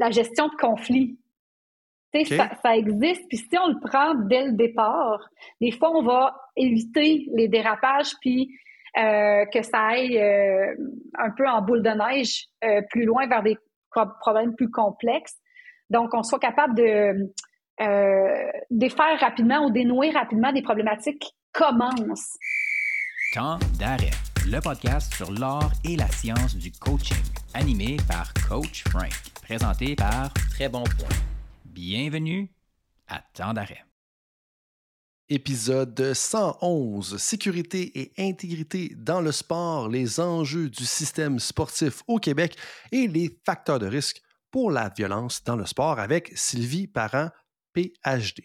la gestion de conflits. Ça, ça, existe, puis si on le prend dès le départ, des fois, on va éviter les dérapages, puis euh, que ça aille euh, un peu en boule de neige euh, plus loin vers des problèmes plus complexes. Donc, on soit capable de défaire rapidement ou dénouer rapidement des problématiques qui commencent. Temps d'arrêt, le podcast sur l'art et la science du coaching, animé par Coach Frank, présenté par Très Bon Point. Bienvenue à Temps d'arrêt. Épisode 111 Sécurité et intégrité dans le sport, les enjeux du système sportif au Québec et les facteurs de risque pour la violence dans le sport avec Sylvie Parent, PhD.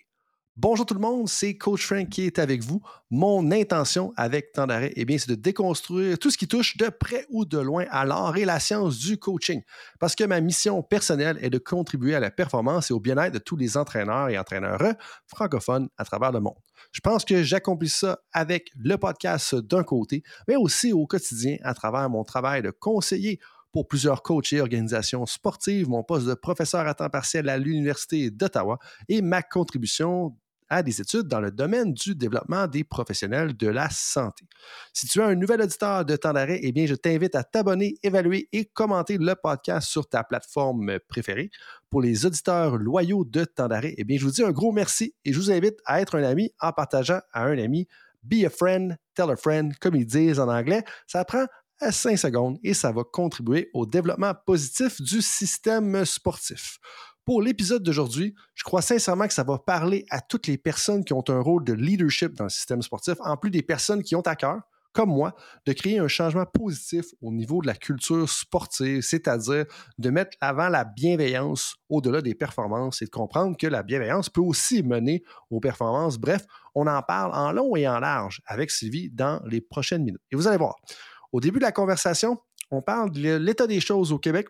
Bonjour tout le monde, c'est Coach Frank qui est avec vous. Mon intention avec Temps d'arrêt, eh bien, c'est de déconstruire tout ce qui touche de près ou de loin à l'art et la science du coaching. Parce que ma mission personnelle est de contribuer à la performance et au bien-être de tous les entraîneurs et entraîneurs francophones à travers le monde. Je pense que j'accomplis ça avec le podcast d'un côté, mais aussi au quotidien à travers mon travail de conseiller pour plusieurs coachs et organisations sportives, mon poste de professeur à temps partiel à l'Université d'Ottawa et ma contribution à des études dans le domaine du développement des professionnels de la santé. Si tu es un nouvel auditeur de temps d'arrêt, eh bien, je t'invite à t'abonner, évaluer et commenter le podcast sur ta plateforme préférée. Pour les auditeurs loyaux de temps d'arrêt, eh bien, je vous dis un gros merci et je vous invite à être un ami en partageant à un ami. Be a friend, tell a friend, comme ils disent en anglais. Ça prend à 5 secondes et ça va contribuer au développement positif du système sportif. Pour l'épisode d'aujourd'hui, je crois sincèrement que ça va parler à toutes les personnes qui ont un rôle de leadership dans le système sportif, en plus des personnes qui ont à cœur, comme moi, de créer un changement positif au niveau de la culture sportive, c'est-à-dire de mettre avant la bienveillance au-delà des performances et de comprendre que la bienveillance peut aussi mener aux performances. Bref, on en parle en long et en large avec Sylvie dans les prochaines minutes. Et vous allez voir, au début de la conversation, on parle de l'état des choses au Québec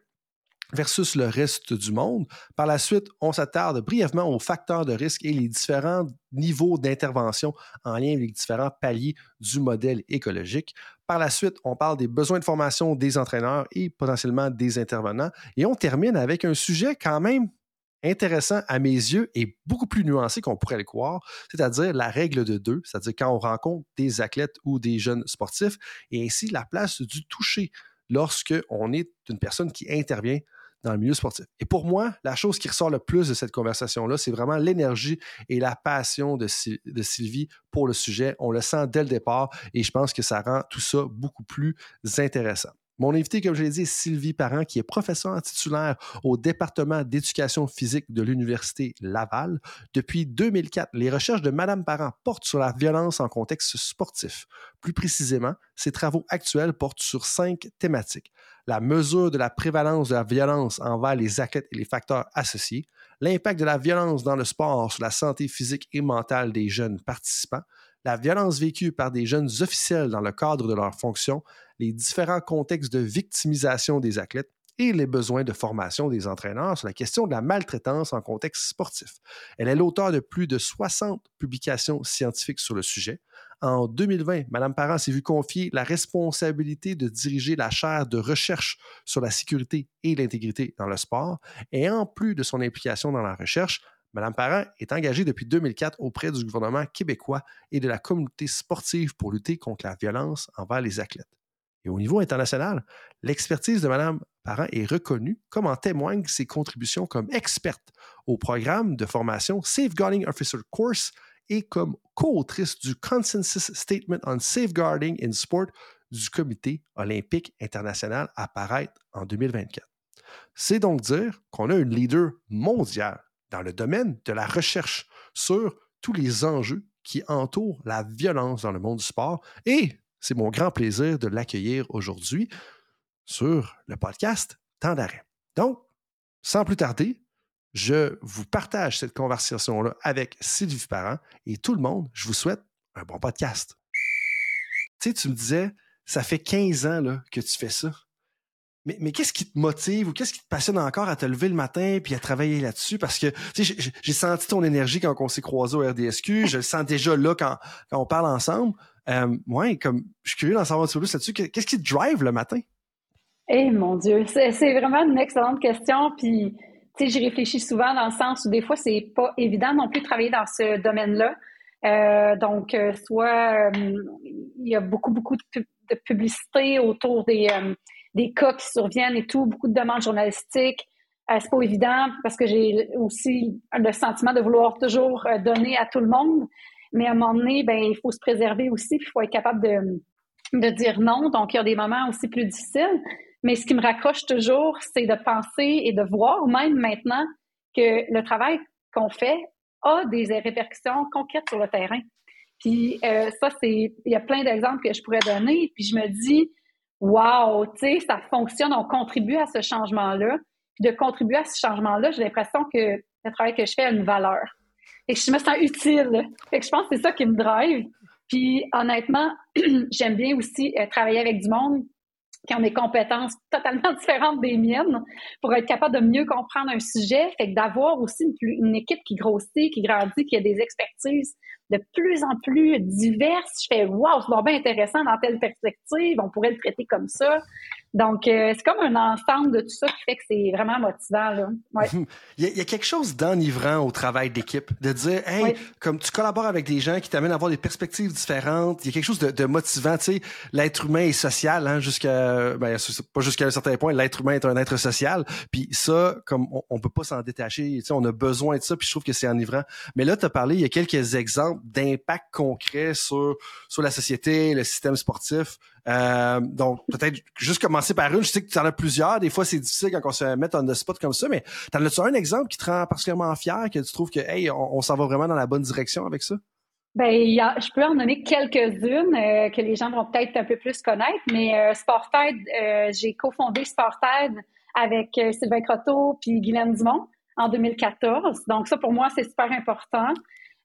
versus le reste du monde. Par la suite, on s'attarde brièvement aux facteurs de risque et les différents niveaux d'intervention en lien avec les différents paliers du modèle écologique. Par la suite, on parle des besoins de formation des entraîneurs et potentiellement des intervenants. Et on termine avec un sujet quand même intéressant à mes yeux et beaucoup plus nuancé qu'on pourrait le croire, c'est-à-dire la règle de deux, c'est-à-dire quand on rencontre des athlètes ou des jeunes sportifs, et ainsi la place du toucher lorsque on est une personne qui intervient dans le milieu sportif. Et pour moi, la chose qui ressort le plus de cette conversation-là, c'est vraiment l'énergie et la passion de, Sylvie pour le sujet. On le sent dès le départ et je pense que ça rend tout ça beaucoup plus intéressant. Mon invité, comme je l'ai dit, est Sylvie Parent, qui est professeure titulaire au département d'éducation physique de l'Université Laval. Depuis 2004, les recherches de Madame Parent portent sur la violence en contexte sportif. Plus précisément, ses travaux actuels portent sur cinq thématiques. La mesure de la prévalence de la violence envers les athlètes et les facteurs associés, l'impact de la violence dans le sport sur la santé physique et mentale des jeunes participants, la violence vécue par des jeunes officiels dans le cadre de leurs fonctions, les différents contextes de victimisation des athlètes et les besoins de formation des entraîneurs sur la question de la maltraitance en contexte sportif. Elle est l'auteur de plus de 60 publications scientifiques sur le sujet. En 2020, Mme Parent s'est vue confier la responsabilité de diriger la chaire de recherche sur la sécurité et l'intégrité dans le sport. Et en plus de son implication dans la recherche, Mme Parent est engagée depuis 2004 auprès du gouvernement québécois et de la communauté sportive pour lutter contre la violence envers les athlètes. Et au niveau international, l'expertise de Mme Parent est reconnue, comme en témoignent ses contributions comme experte au programme de formation Safeguarding Officer Course et comme co-autrice du Consensus Statement on Safeguarding in Sport du Comité olympique international à paraître en 2024. C'est donc dire qu'on a une leader mondiale dans le domaine de la recherche sur tous les enjeux qui entourent la violence dans le monde du sport. Et c'est mon grand plaisir de l'accueillir aujourd'hui sur le podcast Temps d'arrêt. Donc, sans plus tarder, je vous partage cette conversation-là avec Sylvie Parent et tout le monde. Je vous souhaite un bon podcast. Tu sais, tu me disais, ça fait 15 ans que tu fais ça. Mais, qu'est-ce qui te motive ou qu'est-ce qui te passionne encore à te lever le matin puis à travailler là-dessus? Parce que j'ai senti ton énergie quand on s'est croisé au RDSQ. Je le sens déjà là quand, quand on parle ensemble. Euh, ouais, comme je suis curieux d'en savoir un peu plus là-dessus. Qu'est-ce qui te drive le matin? Eh mon Dieu, c'est vraiment une excellente question. Puis tu sais, j'y réfléchis souvent dans le sens où des fois, c'est pas évident non plus de travailler dans ce domaine-là. Euh, donc, euh, soit il y a beaucoup, beaucoup de, publicité autour des, des cas qui surviennent et tout, beaucoup de demandes journalistiques. c'est pas évident parce que j'ai aussi le sentiment de vouloir toujours donner à tout le monde. Mais à un moment donné, ben, il faut se préserver aussi, puis il faut être capable de, de dire non. Donc, il y a des moments aussi plus difficiles. Mais ce qui me raccroche toujours, c'est de penser et de voir, même maintenant, que le travail qu'on fait a des répercussions concrètes sur le terrain. Puis euh, ça, c'est, il y a plein d'exemples que je pourrais donner. Puis je me dis, wow, tu sais, ça fonctionne, on contribue à ce changement-là. Puis de contribuer à ce changement-là, j'ai l'impression que le travail que je fais a une valeur. Et que je me sens utile. Que je pense que c'est ça qui me drive. Puis honnêtement, j'aime bien aussi euh, travailler avec du monde qui ont des compétences totalement différentes des miennes pour être capable de mieux comprendre un sujet. Fait que d'avoir aussi une, une, équipe qui grossit, qui grandit, qui a des expertises de plus en plus diverses. Je fais wow, c'est bien intéressant dans telle perspective, on pourrait le traiter comme ça. Donc, euh, c'est comme un ensemble de tout ça qui fait que c'est vraiment motivant. Là. Ouais. il, y a, quelque chose d'enivrant au travail d'équipe, de dire, hey, comme tu collabores avec des gens qui t'amènent à avoir des perspectives différentes, il y a quelque chose de, de motivant. Tu sais, l'être humain est social, hein, jusqu'à, ben, pas jusqu'à un certain point. L'être humain est un être social. Puis ça, comme on, on peut pas s'en détacher. Tu sais, on a besoin de ça. Puis je trouve que c'est enivrant. Mais là, tu as parlé, il y a quelques exemples d'impact concret sur sur la société, le système sportif. Euh, donc, peut-être juste commencer par une. Je sais que tu en as plusieurs. Des fois, c'est difficile quand on se met en the spot comme ça, mais t'en as-tu un exemple qui te rend particulièrement fier, que tu trouves que, hey, on, s'en va vraiment dans la bonne direction avec ça? Ben, je peux en nommer quelques-unes euh, que les gens vont peut-être un peu plus connaître, mais euh, euh, j'ai cofondé Sported avec Sylvain Croteau puis Guylaine Dumont en 2014. Donc ça, pour moi, c'est super important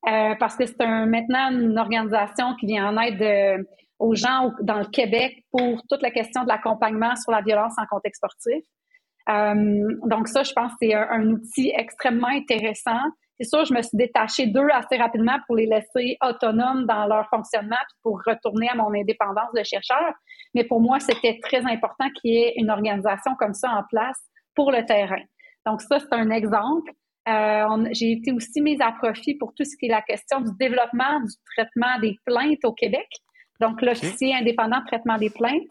parce que c'est un, maintenant une organisation qui vient en aide aux gens dans le Québec pour toute la question de l'accompagnement sur la violence en contexte sportif. Euh, donc ça, je pense que c'est un, outil extrêmement intéressant. C'est sûr, je me suis détachée d'eux assez rapidement pour les laisser autonomes dans leur fonctionnement puis pour retourner à mon indépendance de chercheur. Mais pour moi, c'était très important qu'il y ait une organisation comme ça en place pour le terrain. Donc ça, c'est un exemple. Euh, j'ai été aussi mise à profit pour tout ce qui est la question du développement du traitement des plaintes au Québec. Donc, l'officier indépendant de traitement des plaintes.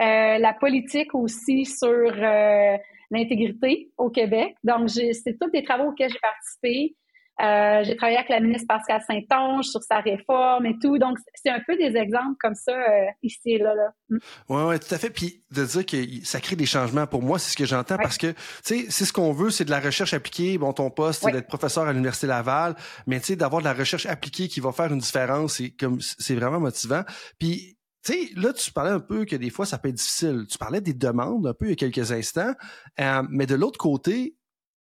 Euh, la politique aussi sur euh, l'intégrité au Québec. Donc, c'est tous des travaux auxquels j'ai participé. Euh, j'ai travaillé avec la ministre Pascal Saint-Onge sur sa réforme et tout. Donc, c'est un peu des exemples comme ça euh, ici et là. là. Oui, mm. ouais, tout à fait. Puis de dire que ça crée des changements, pour moi, c'est ce que j'entends parce que, tu sais, c'est ce qu'on veut, c'est de la recherche appliquée. Bon, ton poste, c'est d'être professeur à l'Université Laval, mais tu sais, d'avoir de la recherche appliquée qui va faire une différence, c'est comme c'est vraiment motivant. Puis tu sais, là, tu parlais un peu que des fois, ça peut être difficile. Tu parlais des demandes un peu il y a quelques instants. Euh, mais de l'autre côté,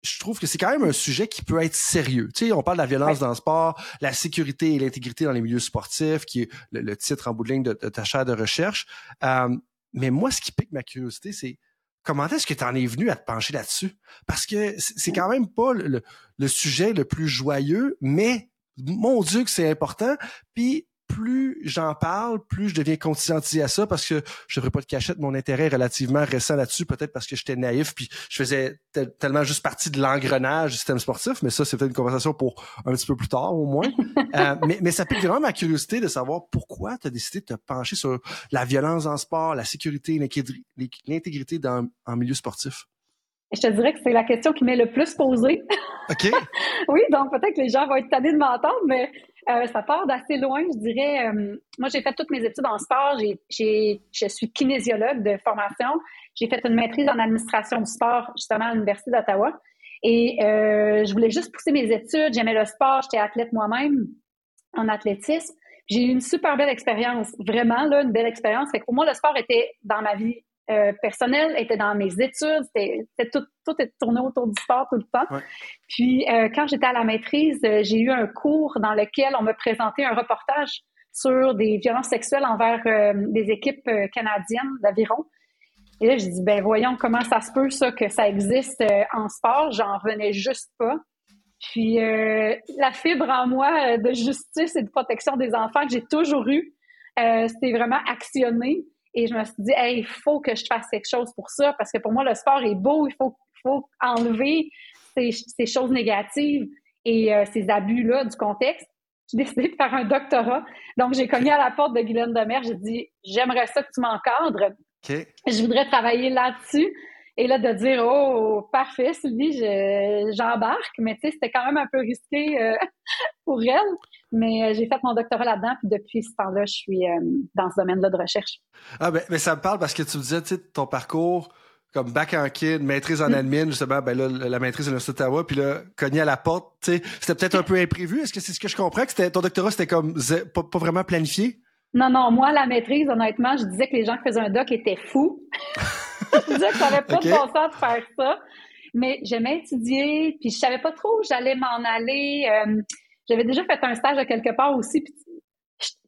je trouve que c'est quand même un sujet qui peut être sérieux. Tu sais, on parle de la violence dans le sport, la sécurité et l'intégrité dans les milieux sportifs, qui est le, titre en bout de ligne de, ta chaire de recherche. Euh, mais moi, ce qui pique ma curiosité, c'est comment est-ce que tu en es venu à te pencher là-dessus? Parce que c'est quand même pas le, le, sujet le plus joyeux, mais mon Dieu que c'est important. Puis plus j'en parle, plus je deviens conscientisé à ça parce que je devrais pas de cachette. Mon intérêt est relativement récent là-dessus, peut-être parce que j'étais naïf puis je faisais tellement juste partie de l'engrenage du système sportif, mais ça, c'est peut-être une conversation pour un petit peu plus tard au moins. euh, mais, mais ça pique vraiment ma curiosité de savoir pourquoi tu as décidé de te pencher sur la violence en sport, la sécurité, l'intégrité dans en milieu sportif. Je te dirais que c'est la question qui m'est le plus posée. OK. oui, donc peut-être que les gens vont être tannés de m'entendre, mais euh, ça part d'assez loin, je dirais. Euh, moi, j'ai fait toutes mes études en sport. Je suis kinésiologue de formation. J'ai fait une maîtrise en administration du sport, justement, à l'Université d'Ottawa. Et euh, je voulais juste pousser mes études. J'aimais le sport. J'étais athlète moi-même en athlétisme. J'ai eu une super belle expérience, vraiment là, une belle expérience. Fait que pour moi, le sport était dans ma vie euh, personnel était dans mes études, c'était tout, tout est tourné autour du sport tout le temps. Puis euh, quand j'étais à la maîtrise, euh, j'ai eu un cours dans lequel on me présentait un reportage sur des violences sexuelles envers des équipes canadiennes d'aviron. Et là, j'ai dit, ben voyons comment ça se peut ça que ça existe en sport. J'en revenais juste pas. Puis la fibre en moi de justice et de protection des enfants que j'ai toujours eu, c'était vraiment actionné. Et je me suis dit, hey, il faut que je fasse quelque chose pour ça parce que pour moi, le sport est beau. Il faut, faut enlever ces, ces choses négatives et euh, ces abus-là du contexte, j'ai décidé de faire un doctorat. Donc, j'ai cogné à la porte de Guylaine Demers. J'ai dit, j'aimerais ça que tu m'encadres. Je voudrais travailler là-dessus. Et là, de dire, oh, parfait, Sylvie, j'embarque. Mais tu sais, c'était quand même un peu risqué euh, pour elle. Mais euh, j'ai fait mon doctorat là-dedans. Puis depuis ce temps-là, je suis euh, dans ce domaine-là de recherche. Ah, ben, mais ça me parle parce que tu me disais, tu sais, ton parcours comme bac en kid, maîtrise en mm. admin, justement, ben là, la maîtrise de l'Université d'Ottawa, puis là, cogné à la porte, tu sais, c'était peut-être un peu imprévu. Est-ce que c'est ce que je comprends, que ton doctorat, c'était comme pas, pas, vraiment planifié? Non, non, moi, la maîtrise, honnêtement, je disais que les gens qui faisaient un doc étaient fous. je disais que ça n'avait pas de bon sens de faire ça. Mais j'aimais étudier, puis je savais pas trop où j'allais m'en aller. Euh, j'avais déjà fait un stage à quelque part aussi, puis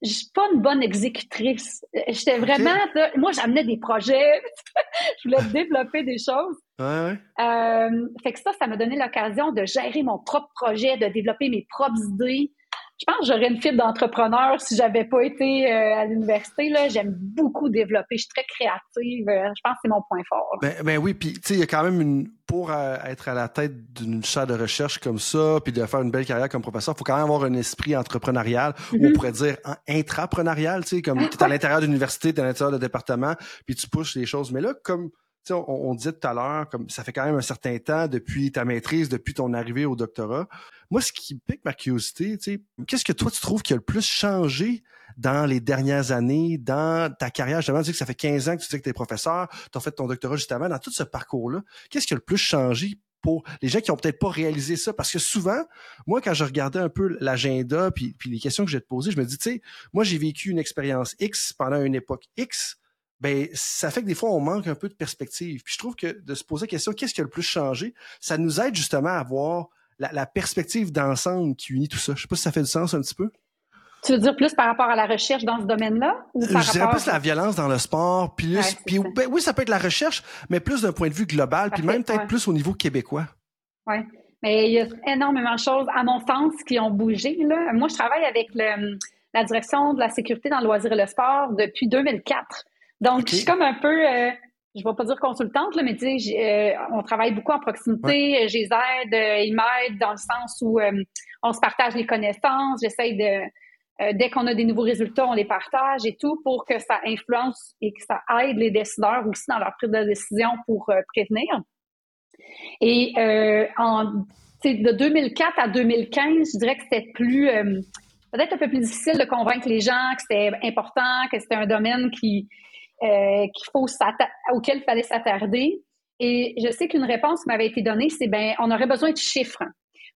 je suis pas une bonne exécutrice. J'étais vraiment, moi, j'amenais des projets, je voulais développer des choses. Ouais, ouais. Euh, fait que ça, ça m'a donné l'occasion de gérer mon propre projet, de développer mes propres idées je pense que j'aurais une fibre d'entrepreneur si j'avais pas été euh, à l'université. Là, j'aime beaucoup développer. Je suis très créative. Euh, je pense que c'est mon point fort. Ben, ben, oui, puis tu sais, il y a quand même une pour euh, être à la tête d'une chaire de recherche comme ça, puis de faire une belle carrière comme professeur, il faut quand même avoir un esprit entrepreneurial, ou on mm-hmm. pourrait dire intrapreneurial, tu sais, comme tu es à l'intérieur de l'université, tu es à l'intérieur de département, puis tu pousses les choses. Mais là, comme on, on disait tout à l'heure, comme ça fait quand même un certain temps depuis ta maîtrise, depuis ton arrivée au doctorat. Moi, ce qui pique ma curiosité, qu'est-ce que toi tu trouves qui a le plus changé dans les dernières années, dans ta carrière? Justement, tu que ça fait 15 ans que tu dis que tu es professeur, tu fait ton doctorat justement, dans tout ce parcours-là. Qu'est-ce qui a le plus changé pour les gens qui ont peut-être pas réalisé ça? Parce que souvent, moi, quand je regardais un peu l'agenda puis, puis les questions que j'ai te poser, je me dis, tu sais, moi, j'ai vécu une expérience X pendant une époque X ben ça fait que des fois on manque un peu de perspective. Puis je trouve que de se poser la question qu'est-ce qui a le plus changé, ça nous aide justement à avoir la, perspective d'ensemble qui unit tout ça. Je sais pas si ça fait du sens un petit peu. Tu veux dire plus par rapport à la recherche dans ce domaine-là ou par Je dirais plus la violence dans le sport, puis, puis ben oui, ça peut être la recherche, mais plus d'un point de vue global, puis même peut-être plus au niveau québécois. Oui, mais il y a énormément de choses, à mon sens, qui ont bougé. Là. Moi, je travaille avec le, la direction de la sécurité dans le loisir et le sport depuis 2004. Donc, je suis comme un peu, euh, je vais pas dire consultante, là, mais tu sais, euh, on travaille beaucoup en proximité, je les aide, euh, ils m'aident dans le sens où on se partage les connaissances, j'essaye de, dès qu'on a des nouveaux résultats, on les partage et tout pour que ça influence et que ça aide les décideurs aussi dans leur prise de décision pour prévenir. Et en, de 2004 à 2015, je dirais que c'était plus peut-être un peu plus difficile de convaincre les gens que c'était important, que c'était un domaine qui euh, qu'il faut auquel il fallait s'attarder. Et je sais qu'une réponse m'avait été donnée, c'est ben on aurait besoin de chiffres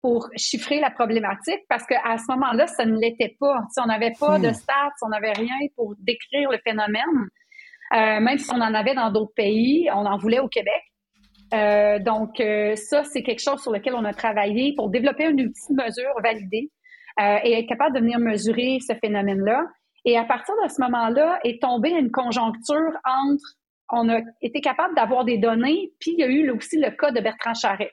pour chiffrer la problématique parce qu'à ce moment-là, ça ne l'était pas. Si on n'avait pas de hmm. stats, on n'avait rien pour décrire le phénomène. Euh, même si on en avait dans d'autres pays, on en voulait au Québec. Euh, donc, euh, ça, c'est quelque chose sur lequel on a travaillé pour développer une outil de mesure validé et être capable de venir mesurer ce phénomène-là. Et à partir de ce moment-là, est tombée une conjoncture entre, on a été capable d'avoir des données, puis il y a eu aussi le cas de Bertrand Charret,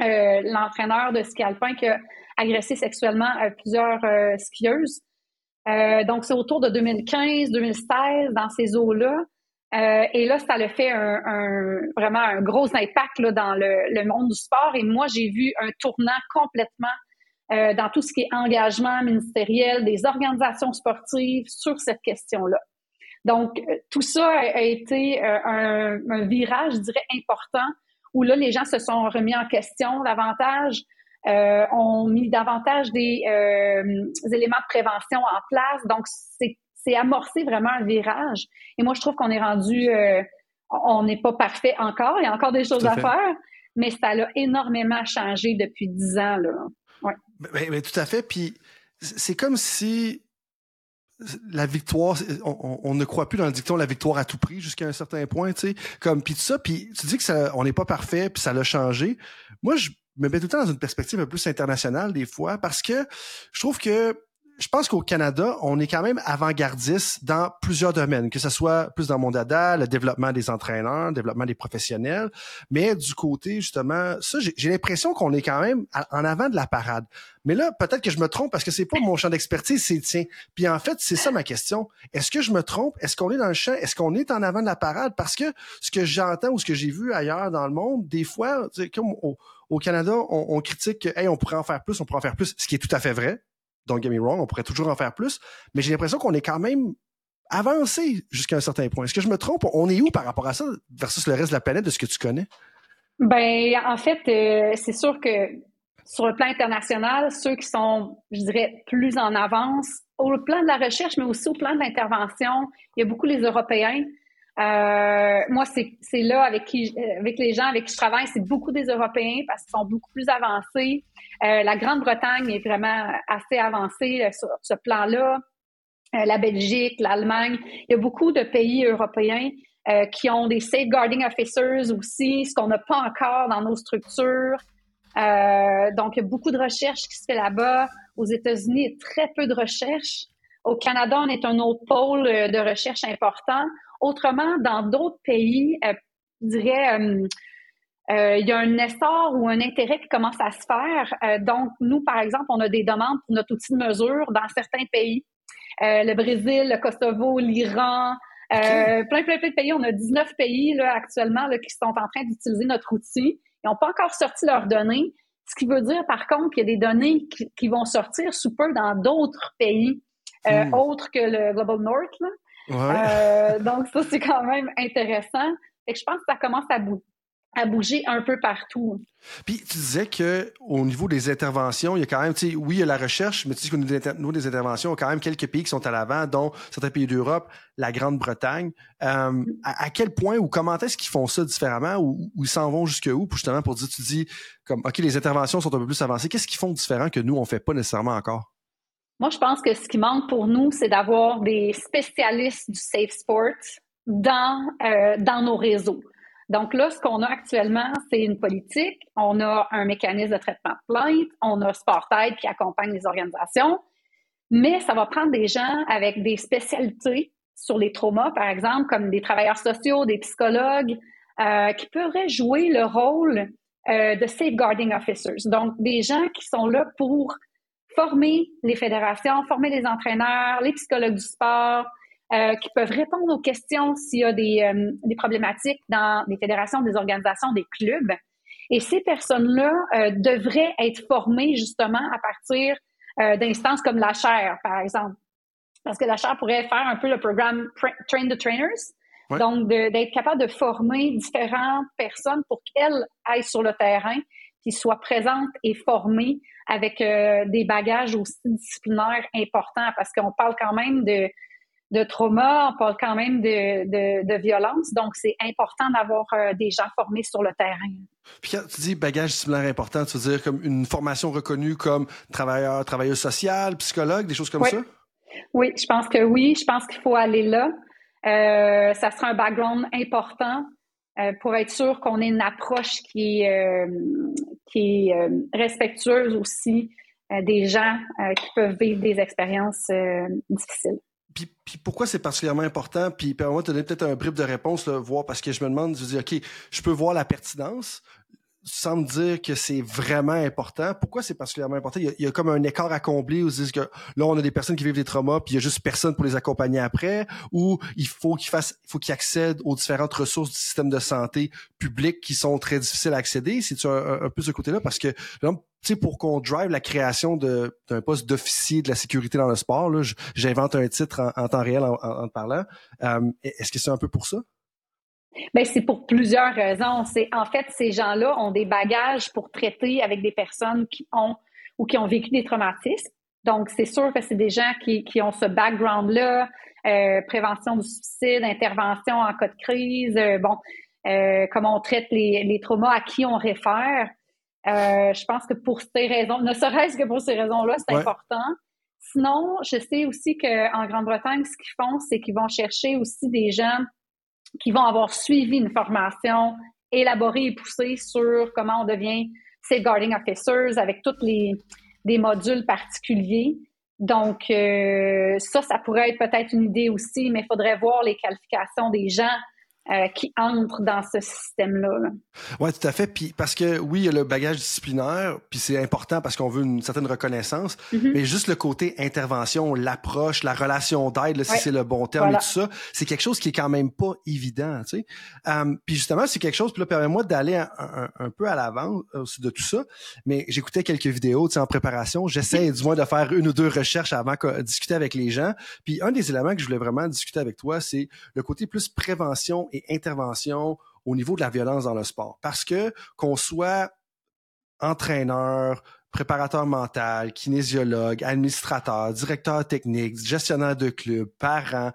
euh, l'entraîneur de ski alpin qui a agressé sexuellement euh, plusieurs euh, skieuses. donc, c'est autour de 2015-2016 dans ces eaux-là. et là, ça a fait un, vraiment un gros impact là, dans le, le, monde du sport. Et moi, j'ai vu un tournant complètement euh, dans tout ce qui est engagement ministériel des organisations sportives sur cette question-là. Donc, euh, tout ça a, été euh, un, un, virage, je dirais, important, où là, les gens se sont remis en question davantage, euh, ont mis davantage des, des, éléments de prévention en place. Donc, c'est amorcé vraiment un virage. Et moi, je trouve qu'on est rendu, on n'est pas parfait encore, il y a encore des choses à, à faire, mais ça a énormément changé depuis dix ans. Là. Ben, tout à fait. Puis c'est comme si la victoire, on, ne croit plus dans le dicton la victoire à tout prix jusqu'à un certain point, tu sais. Comme puis tout ça, puis tu dis que ça, on n'est pas parfait, puis ça l'a changé. Moi, je me mets tout le temps dans une perspective un peu plus internationale des fois, parce que je trouve que je pense qu'au Canada, on est quand même avant-gardiste dans plusieurs domaines, que ce soit plus dans mon dada, le développement des entraîneurs, le développement des professionnels, mais du côté justement, ça, j'ai l'impression qu'on est quand même en avant de la parade. Mais là, peut-être que je me trompe parce que c'est pas mon champ d'expertise, c'est le tien. Puis en fait, c'est ça ma question. Est-ce que je me trompe? Est-ce qu'on est dans le champ? Est-ce qu'on est en avant de la parade? Parce que ce que j'entends ou ce que j'ai vu ailleurs dans le monde, des fois, comme au, Canada, on, on critique que, hey, on pourrait en faire plus, on pourrait en faire plus, ce qui est tout à fait vrai don't get me wrong, on pourrait toujours en faire plus, mais j'ai l'impression qu'on est quand même avancé jusqu'à un certain point. Est-ce que je me trompe? On est où par rapport à ça versus le reste de la planète de ce que tu connais? Ben, en fait, euh, c'est sûr que sur le plan international, ceux qui sont, je dirais, plus en avance, au plan de la recherche, mais aussi au plan de l'intervention, il y a beaucoup les Européens. Euh, moi, c'est là avec qui, avec les gens avec qui je travaille, c'est beaucoup des Européens parce qu'ils sont beaucoup plus avancés. Euh, la Grande-Bretagne est vraiment assez avancée euh, sur ce plan-là. la Belgique, l'Allemagne, il y a beaucoup de pays européens qui ont des safeguarding officers aussi, ce qu'on n'a pas encore dans nos structures. donc, il y a beaucoup de recherches qui se fait là-bas. Aux États-Unis, très peu de recherches. Au Canada, on est un autre pôle de recherche important. Autrement, dans d'autres pays, euh, je dirais, euh, euh, il y a un essor ou un intérêt qui commence à se faire. donc, nous, par exemple, on a des demandes pour notre outil de mesure dans certains pays. le Brésil, le Kosovo, l'Iran, plein, plein, plein de pays. On a 19 pays là, actuellement là, qui sont en train d'utiliser notre outil. Ils n'ont pas encore sorti leurs données. Ce qui veut dire, par contre, qu'il y a des données qui, vont sortir sous peu dans d'autres pays, hmm. autres que le Global North. Là. Euh, donc, ça, c'est quand même intéressant. Et je pense que ça commence à, à bouger un peu partout. Puis tu disais que au niveau des interventions, il y a quand même, tu sais, oui, il y a la recherche, mais tu sais qu'au niveau des interventions, il y a quand même quelques pays qui sont à l'avant, dont certains pays d'Europe, la Grande-Bretagne. Euh, à, quel point ou comment est-ce qu'ils font ça différemment ou, ils s'en vont jusque où, justement pour dire, tu dis comme, ok, les interventions sont un peu plus avancées. Qu'est-ce qu'ils font différent que nous on fait pas nécessairement encore? Moi, je pense que ce qui manque pour nous, c'est d'avoir des spécialistes du safe sport dans, euh, dans nos réseaux. Donc là, ce qu'on a actuellement, c'est une politique. On a un mécanisme de traitement de plainte. On a SportAid qui accompagne les organisations. Mais ça va prendre des gens avec des spécialités sur les traumas, par exemple, comme des travailleurs sociaux, des psychologues, euh, qui pourraient jouer le rôle euh, de safeguarding officers. Donc, des gens qui sont là pour former les fédérations, former les entraîneurs, les psychologues du sport, euh, qui peuvent répondre aux questions s'il y a des, euh, des, problématiques dans des fédérations, des organisations, des clubs. Et ces personnes-là euh, devraient être formées justement à partir d'instances comme la chaire, par exemple. Parce que la chaire pourrait faire un peu le programme Train the Trainers, donc d'être capable de former différentes personnes pour qu'elles aillent sur le terrain, qu'ils soient présentes et formées avec euh, des bagages aussi disciplinaires importants parce qu'on parle quand même de, de trauma, on parle quand même de, de, violence. Donc, c'est important d'avoir euh, des gens formés sur le terrain. Puis quand tu dis bagage disciplinaire important, tu veux dire comme une formation reconnue comme travailleur, travailleuse sociale, psychologue, des choses comme ça? Oui, je pense que oui. Je pense qu'il faut aller là. Euh, ça sera un background important euh, pour être sûr qu'on ait une approche qui est, euh, qui euh, respectueuse aussi des gens qui peuvent vivre des expériences difficiles. Puis, pourquoi c'est particulièrement important? Puis permets-moi de donner peut-être un brief de réponse, là, voir, parce que je me demande, je dis, OK, je peux voir la pertinence, sans me dire que c'est vraiment important. Pourquoi c'est particulièrement important? Il y, a, comme un écart à combler où ils disent que là, on a des personnes qui vivent des traumas, puis il y a juste personne pour les accompagner après, ou il faut qu'ils fassent, il faut qu'ils accèdent aux différentes ressources du système de santé public qui sont très difficiles à accéder. C'est-tu un, peu ce côté-là? Parce que, sais, pour qu'on drive la création d'un poste d'officier de la sécurité dans le sport, j'invente un titre en, temps réel en, en, parlant. Euh, est-ce que c'est un peu pour ça? Ben c'est pour plusieurs raisons. C'est en fait ces gens-là ont des bagages pour traiter avec des personnes qui ont ou qui ont vécu des traumatismes. Donc c'est sûr que c'est des gens qui, qui ont ce background-là, euh, prévention du suicide, intervention en cas de crise, euh, bon, euh, comment on traite les, les, traumas, à qui on réfère. Je pense que pour ces raisons, ne serait-ce que pour ces raisons-là, c'est important. Sinon, je sais aussi qu'en Grande-Bretagne, ce qu'ils font, c'est qu'ils vont chercher aussi des gens qui vont avoir suivi une formation élaborée et poussée sur comment on devient safeguarding officers avec tous les des modules particuliers. Donc, ça, ça pourrait être peut-être une idée aussi, mais il faudrait voir les qualifications des gens euh, qui entrent dans ce système-là. Oui, tout à fait. Puis parce que oui, il y a le bagage disciplinaire, puis c'est important parce qu'on veut une certaine reconnaissance, mm-hmm. mais juste le côté intervention, l'approche, la relation d'aide, si c'est le bon terme et tout ça, c'est quelque chose qui est quand même pas évident. Tu sais. Um, puis justement, c'est quelque chose, puis là, permets-moi d'aller un, peu à l'avant de tout ça, mais j'écoutais quelques vidéos tu sais, en préparation. J'essaie du moins de faire une ou deux recherches avant de discuter avec les gens. Puis un des éléments que je voulais vraiment discuter avec toi, c'est le côté plus prévention et intervention au niveau de la violence dans le sport. Parce que qu'on soit entraîneur, préparateur mental, kinésiologue, administrateur, directeur technique, gestionnaire de club, parent,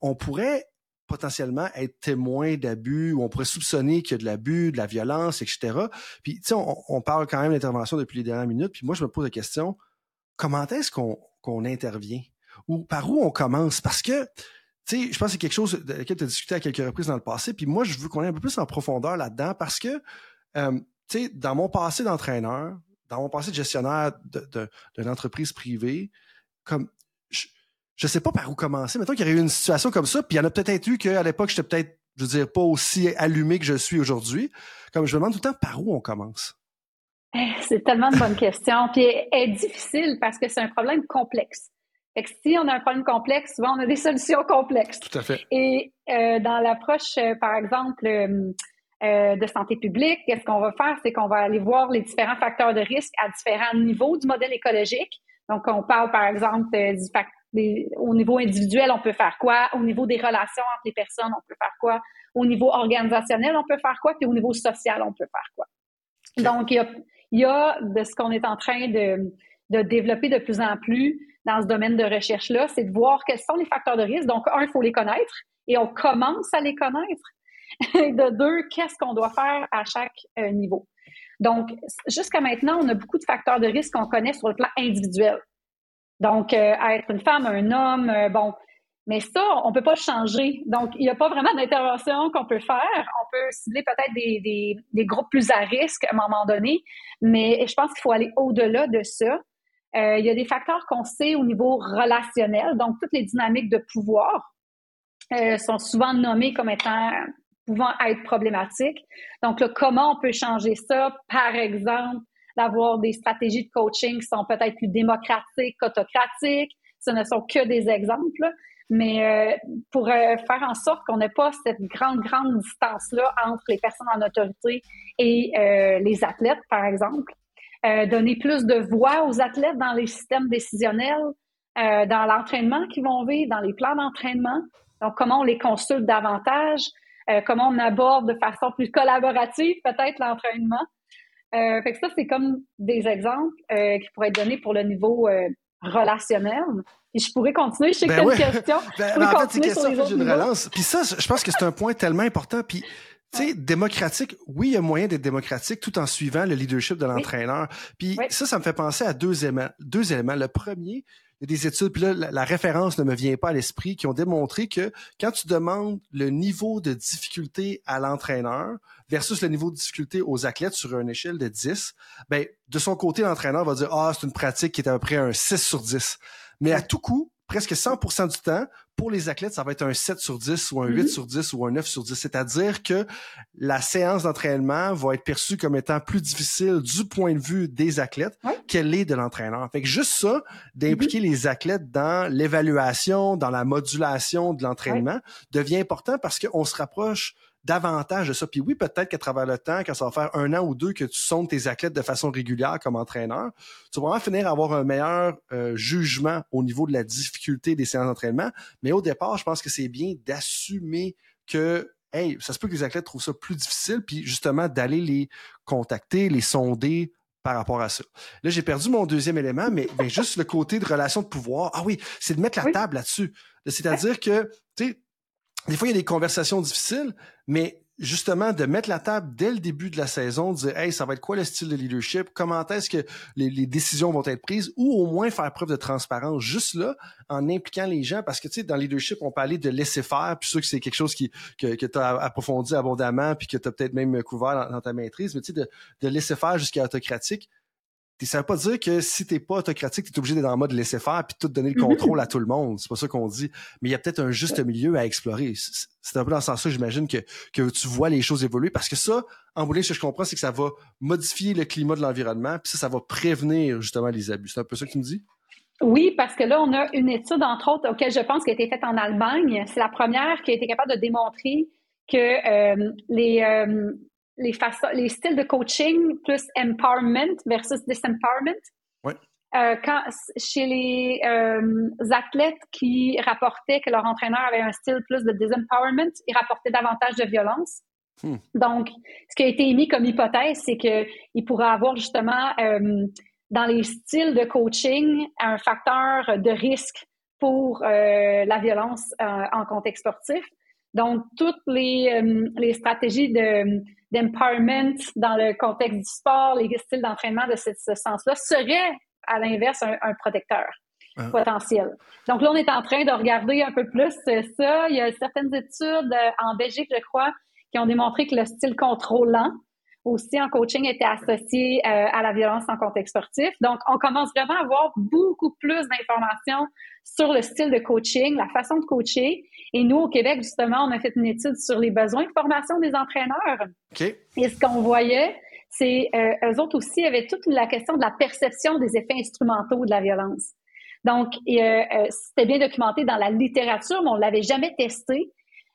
on pourrait potentiellement être témoin d'abus ou on pourrait soupçonner qu'il y a de l'abus, de la violence, etc. Puis, tu sais, on, parle quand même d'intervention depuis les dernières minutes. Puis moi, je me pose la question, comment est-ce qu'on intervient? Ou par où on commence? Parce que tu sais, je pense que c'est quelque chose de laquelle tu as discuté à quelques reprises dans le passé. Puis moi, je veux qu'on ait un peu plus en profondeur là-dedans parce que, euh, tu sais, dans mon passé d'entraîneur, dans mon passé de gestionnaire d'une entreprise privée, comme je, ne sais pas par où commencer. Mettons qu'il y aurait eu une situation comme ça, puis il y en a peut-être eu qu'à l'époque, j'étais peut-être, je veux dire, pas aussi allumé que je suis aujourd'hui. Comme je me demande tout le temps par où on commence. Eh, c'est tellement de bonnes questions. Puis elle est difficile parce que c'est un problème complexe. Fait que si on a un problème complexe, souvent on a des solutions complexes. Tout à fait. Et euh, dans l'approche, euh, par exemple, euh, de santé publique, qu'est-ce qu'on va faire? C'est qu'on va aller voir les différents facteurs de risque à différents niveaux du modèle écologique. Donc, on parle, par exemple, du au niveau individuel, on peut faire quoi? Au niveau des relations entre les personnes, on peut faire quoi? Au niveau organisationnel, on peut faire quoi? Puis au niveau social, on peut faire quoi? Donc, il y a, il y a de ce qu'on est en train de, de développer de plus en plus dans ce domaine de recherche-là, c'est de voir quels sont les facteurs de risque. Donc, un, il faut les connaître et on commence à les connaître. De deux, qu'est-ce qu'on doit faire à chaque euh, niveau. Donc, jusqu'à maintenant, on a beaucoup de facteurs de risque qu'on connaît sur le plan individuel. Donc, euh, être une femme, un homme, euh, bon, mais ça, on peut pas changer. Donc, il n'y a pas vraiment d'intervention qu'on peut faire. On peut cibler peut-être des, des, groupes plus à risque à un moment donné, mais je pense qu'il faut aller au-delà de ça. Euh, il y a des facteurs qu'on sait au niveau relationnel, donc toutes les dynamiques de pouvoir euh, sont souvent nommées comme étant pouvant être problématiques. Donc, là, comment on peut changer ça? Par exemple, d'avoir des stratégies de coaching qui sont peut-être plus démocratiques qu'autocratiques. Ce ne sont que des exemples, mais euh, pour faire en sorte qu'on n'ait pas cette grande, grande distance-là entre les personnes en autorité et les athlètes, par exemple. Euh, donner plus de voix aux athlètes dans les systèmes décisionnels, euh, dans l'entraînement qu'ils vont vivre, dans les plans d'entraînement. Donc, comment on les consulte davantage, euh, comment on aborde de façon plus collaborative peut-être l'entraînement. fait que ça, c'est comme des exemples qui pourraient être donnés pour le niveau relationnel. Et je pourrais continuer. Je sais que ben c'est une question. Ben, je en fait, c'est question, relance. Puis ça, je pense que c'est un point tellement important. Puis tu sais, démocratique, oui, il y a moyen d'être démocratique tout en suivant le leadership de l'entraîneur. Puis ça, ça me fait penser à deux éléments. Deux éléments. Le premier, il y a des études, puis là, la, référence ne me vient pas à l'esprit, qui ont démontré que quand tu demandes le niveau de difficulté à l'entraîneur versus le niveau de difficulté aux athlètes sur une échelle de 10, ben, de son côté, l'entraîneur va dire, ah, c'est une pratique qui est à peu près un 6 sur 10. Mais à tout coup, presque 100% du temps, pour les athlètes, ça va être un 7 sur 10 ou un 8 mm-hmm. sur 10 ou un 9 sur 10. C'est-à-dire que la séance d'entraînement va être perçue comme étant plus difficile du point de vue des athlètes qu'elle est de l'entraîneur. Fait que juste ça, d'impliquer mm-hmm. les athlètes dans l'évaluation, dans la modulation de l'entraînement, devient important parce qu'on se rapproche davantage de ça. Puis oui, peut-être qu'à travers le temps, quand ça va faire un an ou deux que tu sondes tes athlètes de façon régulière comme entraîneur, tu vas vraiment finir à avoir un meilleur euh, jugement au niveau de la difficulté des séances d'entraînement. Mais au départ, je pense que c'est bien d'assumer que hey, ça se peut que les athlètes trouvent ça plus difficile, puis justement d'aller les contacter, les sonder par rapport à ça. Là, j'ai perdu mon deuxième élément, mais, juste le côté de relation de pouvoir. Ah oui, c'est de mettre la table là-dessus. C'est-à-dire que, tu sais, des fois, il y a des conversations difficiles, mais justement, de mettre la table dès le début de la saison, de dire, hey, ça va être quoi le style de leadership? Comment est-ce que les, décisions vont être prises? Ou au moins faire preuve de transparence juste là, en impliquant les gens. Parce que, tu sais, dans le leadership, on parlait de laisser faire, puis sûr que c'est quelque chose qui, que, tu as approfondi abondamment, puis que tu as peut-être même couvert dans, ta maîtrise, mais tu sais, de, de laisser faire jusqu'à autocratique ça veut pas dire que si t'es pas autocratique, tu es obligé d'être en mode laisser faire puis tout donner le contrôle à tout le monde. C'est pas ça qu'on dit. Mais il y a peut-être un juste milieu à explorer. C'est un peu dans ce sens-là, j'imagine, que, que tu vois les choses évoluer. Parce que ça, en bout ce que je comprends, c'est que ça va modifier le climat de l'environnement, puis ça, ça va prévenir justement les abus. C'est un peu ça que tu me dis? Oui, parce que là, on a une étude, entre autres, auquel je pense qui a été faite en Allemagne. C'est la première qui a été capable de démontrer que euh, les, euh, les, les styles de coaching plus empowerment versus disempowerment. Euh, quand, chez les athlètes qui rapportaient que leur entraîneur avait un style plus de disempowerment, ils rapportaient davantage de violence. Hmm. Donc, ce qui a été émis comme hypothèse, c'est qu'il pourrait avoir justement dans les styles de coaching un facteur de risque pour euh, la violence euh, en contexte sportif. Donc, toutes les, euh, les stratégies de, d'empowerment dans le contexte du sport, les styles d'entraînement de ce, sens-là seraient, à l'inverse, un, protecteur ah. potentiel. Donc là, on est en train de regarder un peu plus ça. Il y a certaines études en Belgique, je crois, qui ont démontré que le style contrôlant aussi en coaching était associé euh, à la violence en contexte sportif. Donc, on commence vraiment à avoir beaucoup plus d'informations sur le style de coaching, la façon de coacher. Et nous, au Québec, justement, on a fait une étude sur les besoins de formation des entraîneurs. Et ce qu'on voyait, c'est euh, eux autres aussi avaient toute la question de la perception des effets instrumentaux de la violence. Donc, euh, euh, c'était bien documenté dans la littérature, mais on l'avait jamais testé.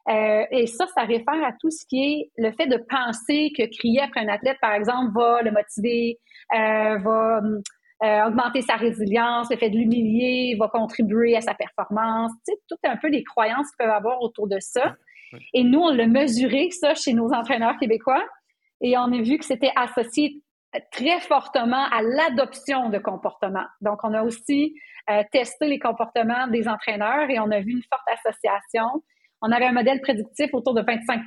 Euh, et ça, ça réfère à tout ce qui est le fait de penser que crier après un athlète, par exemple, va le motiver, euh, va euh, augmenter sa résilience, le fait de l'humilier, va contribuer à sa performance. Tu sais, tout un peu les croyances qu'ils peuvent avoir autour de ça. Et nous, on l'a mesuré, ça, chez nos entraîneurs québécois, et on a vu que c'était associé très fortement à l'adoption de comportements. Donc, on a aussi testé les comportements des entraîneurs et on a vu une forte association on avait un modèle prédictif autour de 25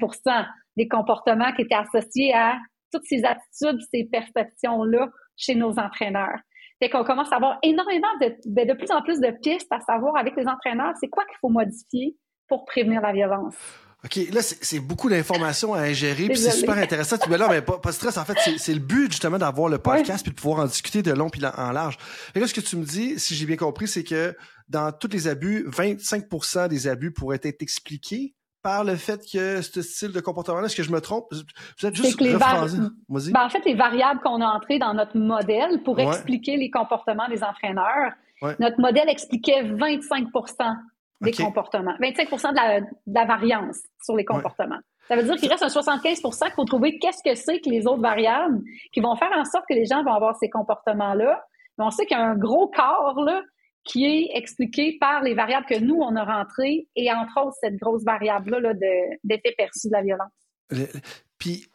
des comportements qui étaient associés à toutes ces attitudes, ces perceptions-là chez nos entraîneurs. Fait qu'on commence à avoir énormément de, de plus en plus de pistes à savoir avec les entraîneurs, c'est quoi qu'il faut modifier pour prévenir la violence. OK, là, c'est beaucoup d'informations à ingérer, puis c'est super intéressant. Mais là, mais pas, pas de stress. En fait, c'est le but, justement, d'avoir le podcast, puis de pouvoir en discuter de long puis en large. Et là, ce que tu me dis, si j'ai bien compris, c'est que dans tous les abus, 25% des abus pourraient être expliqués par le fait que ce style de comportement-là, est-ce que je me trompe? Vous êtes juste les ben, En fait, les variables qu'on a entrées dans notre modèle pour expliquer les comportements des entraîneurs, notre modèle expliquait 25 des comportements, 25% de la, variance sur les comportements. Ça veut dire qu'il reste un 75 qu'il faut trouver qu'est-ce que c'est que les autres variables qui vont faire en sorte que les gens vont avoir ces comportements-là. Mais on sait qu'il y a un gros corps là, qui est expliqué par les variables que nous, on a rentrées, et entre autres, cette grosse variable-là d'effet perçu de la violence. puis,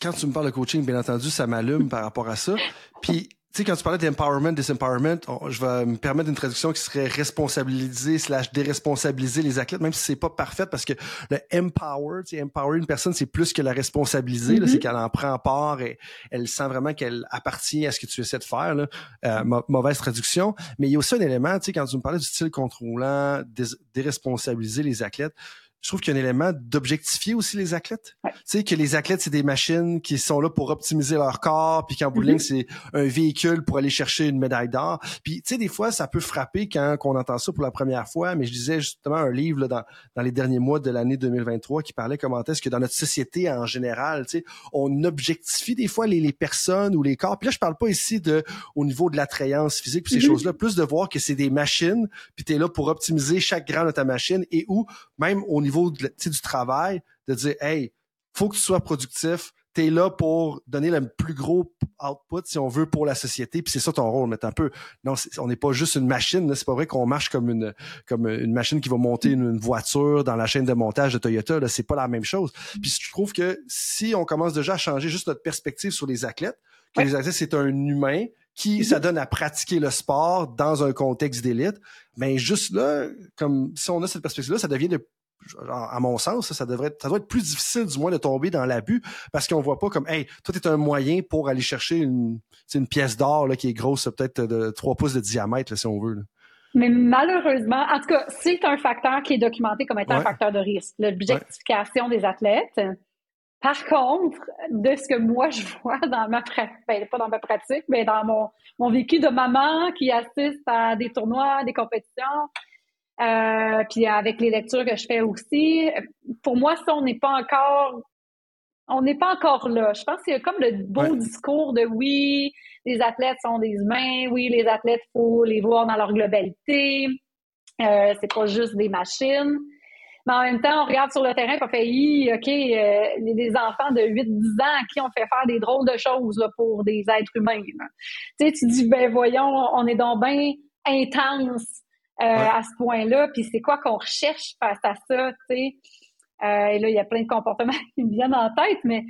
quand tu me parles de coaching, bien entendu, ça m'allume par rapport à ça. Puis, sais, quand tu parlais d'empowerment, disempowerment, je vais me permettre une traduction qui serait responsabiliser slash déresponsabiliser les athlètes, même si c'est pas parfait parce que le empower, tu sais, empower une personne, c'est plus que la responsabiliser, c'est mm-hmm. qu'elle en prend part et elle sent vraiment qu'elle appartient à ce que tu essaies de faire, là. Euh, mauvaise traduction. Mais il y a aussi un élément, tu sais, quand tu me parlais du style contrôlant, déresponsabiliser les athlètes, je trouve qu'il y a un élément d'objectifier aussi les athlètes. Tu sais, que les athlètes, c'est des machines qui sont là pour optimiser leur corps, puis qu'en bout mm-hmm. c'est un véhicule pour aller chercher une médaille d'or. Puis, tu sais, des fois, ça peut frapper quand on entend ça pour la première fois, mais je disais justement un livre là, dans, dans les derniers mois de l'année 2023 qui parlait comment est-ce que dans notre société en général, tu sais, on objectifie des fois les, les, personnes ou les corps. Puis là, je parle pas ici de au niveau de l'attrayance physique, puis ces mm-hmm. choses-là, plus de voir que c'est des machines, puis tu es là pour optimiser chaque grain de ta machine et où, même au niveau niveau du travail, de dire, hey, faut que tu sois productif, tu es là pour donner le plus gros output, si on veut, pour la société, puis c'est ça ton rôle. Mais un peu, non, on n'est pas juste une machine. C'est pas vrai qu'on marche comme une comme une machine qui va monter une, voiture dans la chaîne de montage de Toyota. Là, c'est pas la même chose. Puis je trouve que si on commence déjà à changer juste notre perspective sur les athlètes, que les athlètes c'est un humain qui ça donne à pratiquer le sport dans un contexte d'élite, mais ben, juste là, comme si on a cette perspective-là, ça devient de à mon sens, ça, devrait ça doit être plus difficile du moins de tomber dans l'abus parce qu'on voit pas comme hey, toi es un moyen pour aller chercher une, une pièce d'or qui est grosse peut-être de 3 pouces de diamètre si on veut. Mais malheureusement, en tout cas, c'est un facteur qui est documenté comme étant un facteur de risque, l'objectification des athlètes. Par contre, de ce que moi je vois dans ma pratique, ben, pas dans ma pratique, mais dans mon, mon vécu de maman qui assiste à des tournois, des compétitions, euh, puis avec les lectures que je fais aussi, pour moi, ça, on n'est pas encore on n'est pas encore là. Je pense qu'il y a comme le beau discours de oui, les athlètes sont des humains, oui, les athlètes, faut les voir dans leur globalité. Euh, c'est pas juste des machines. Mais en même temps, on regarde sur le terrain on fait, OK, euh, des enfants de 8-10 ans à qui on fait faire des drôles de choses là, pour des êtres humains. Tu sais, tu dis, ben voyons, on est donc bien intense euh, à ce point-là, puis c'est quoi qu'on recherche face à ça, tu sais? Euh, et là, il y a plein de comportements qui me viennent en tête, mais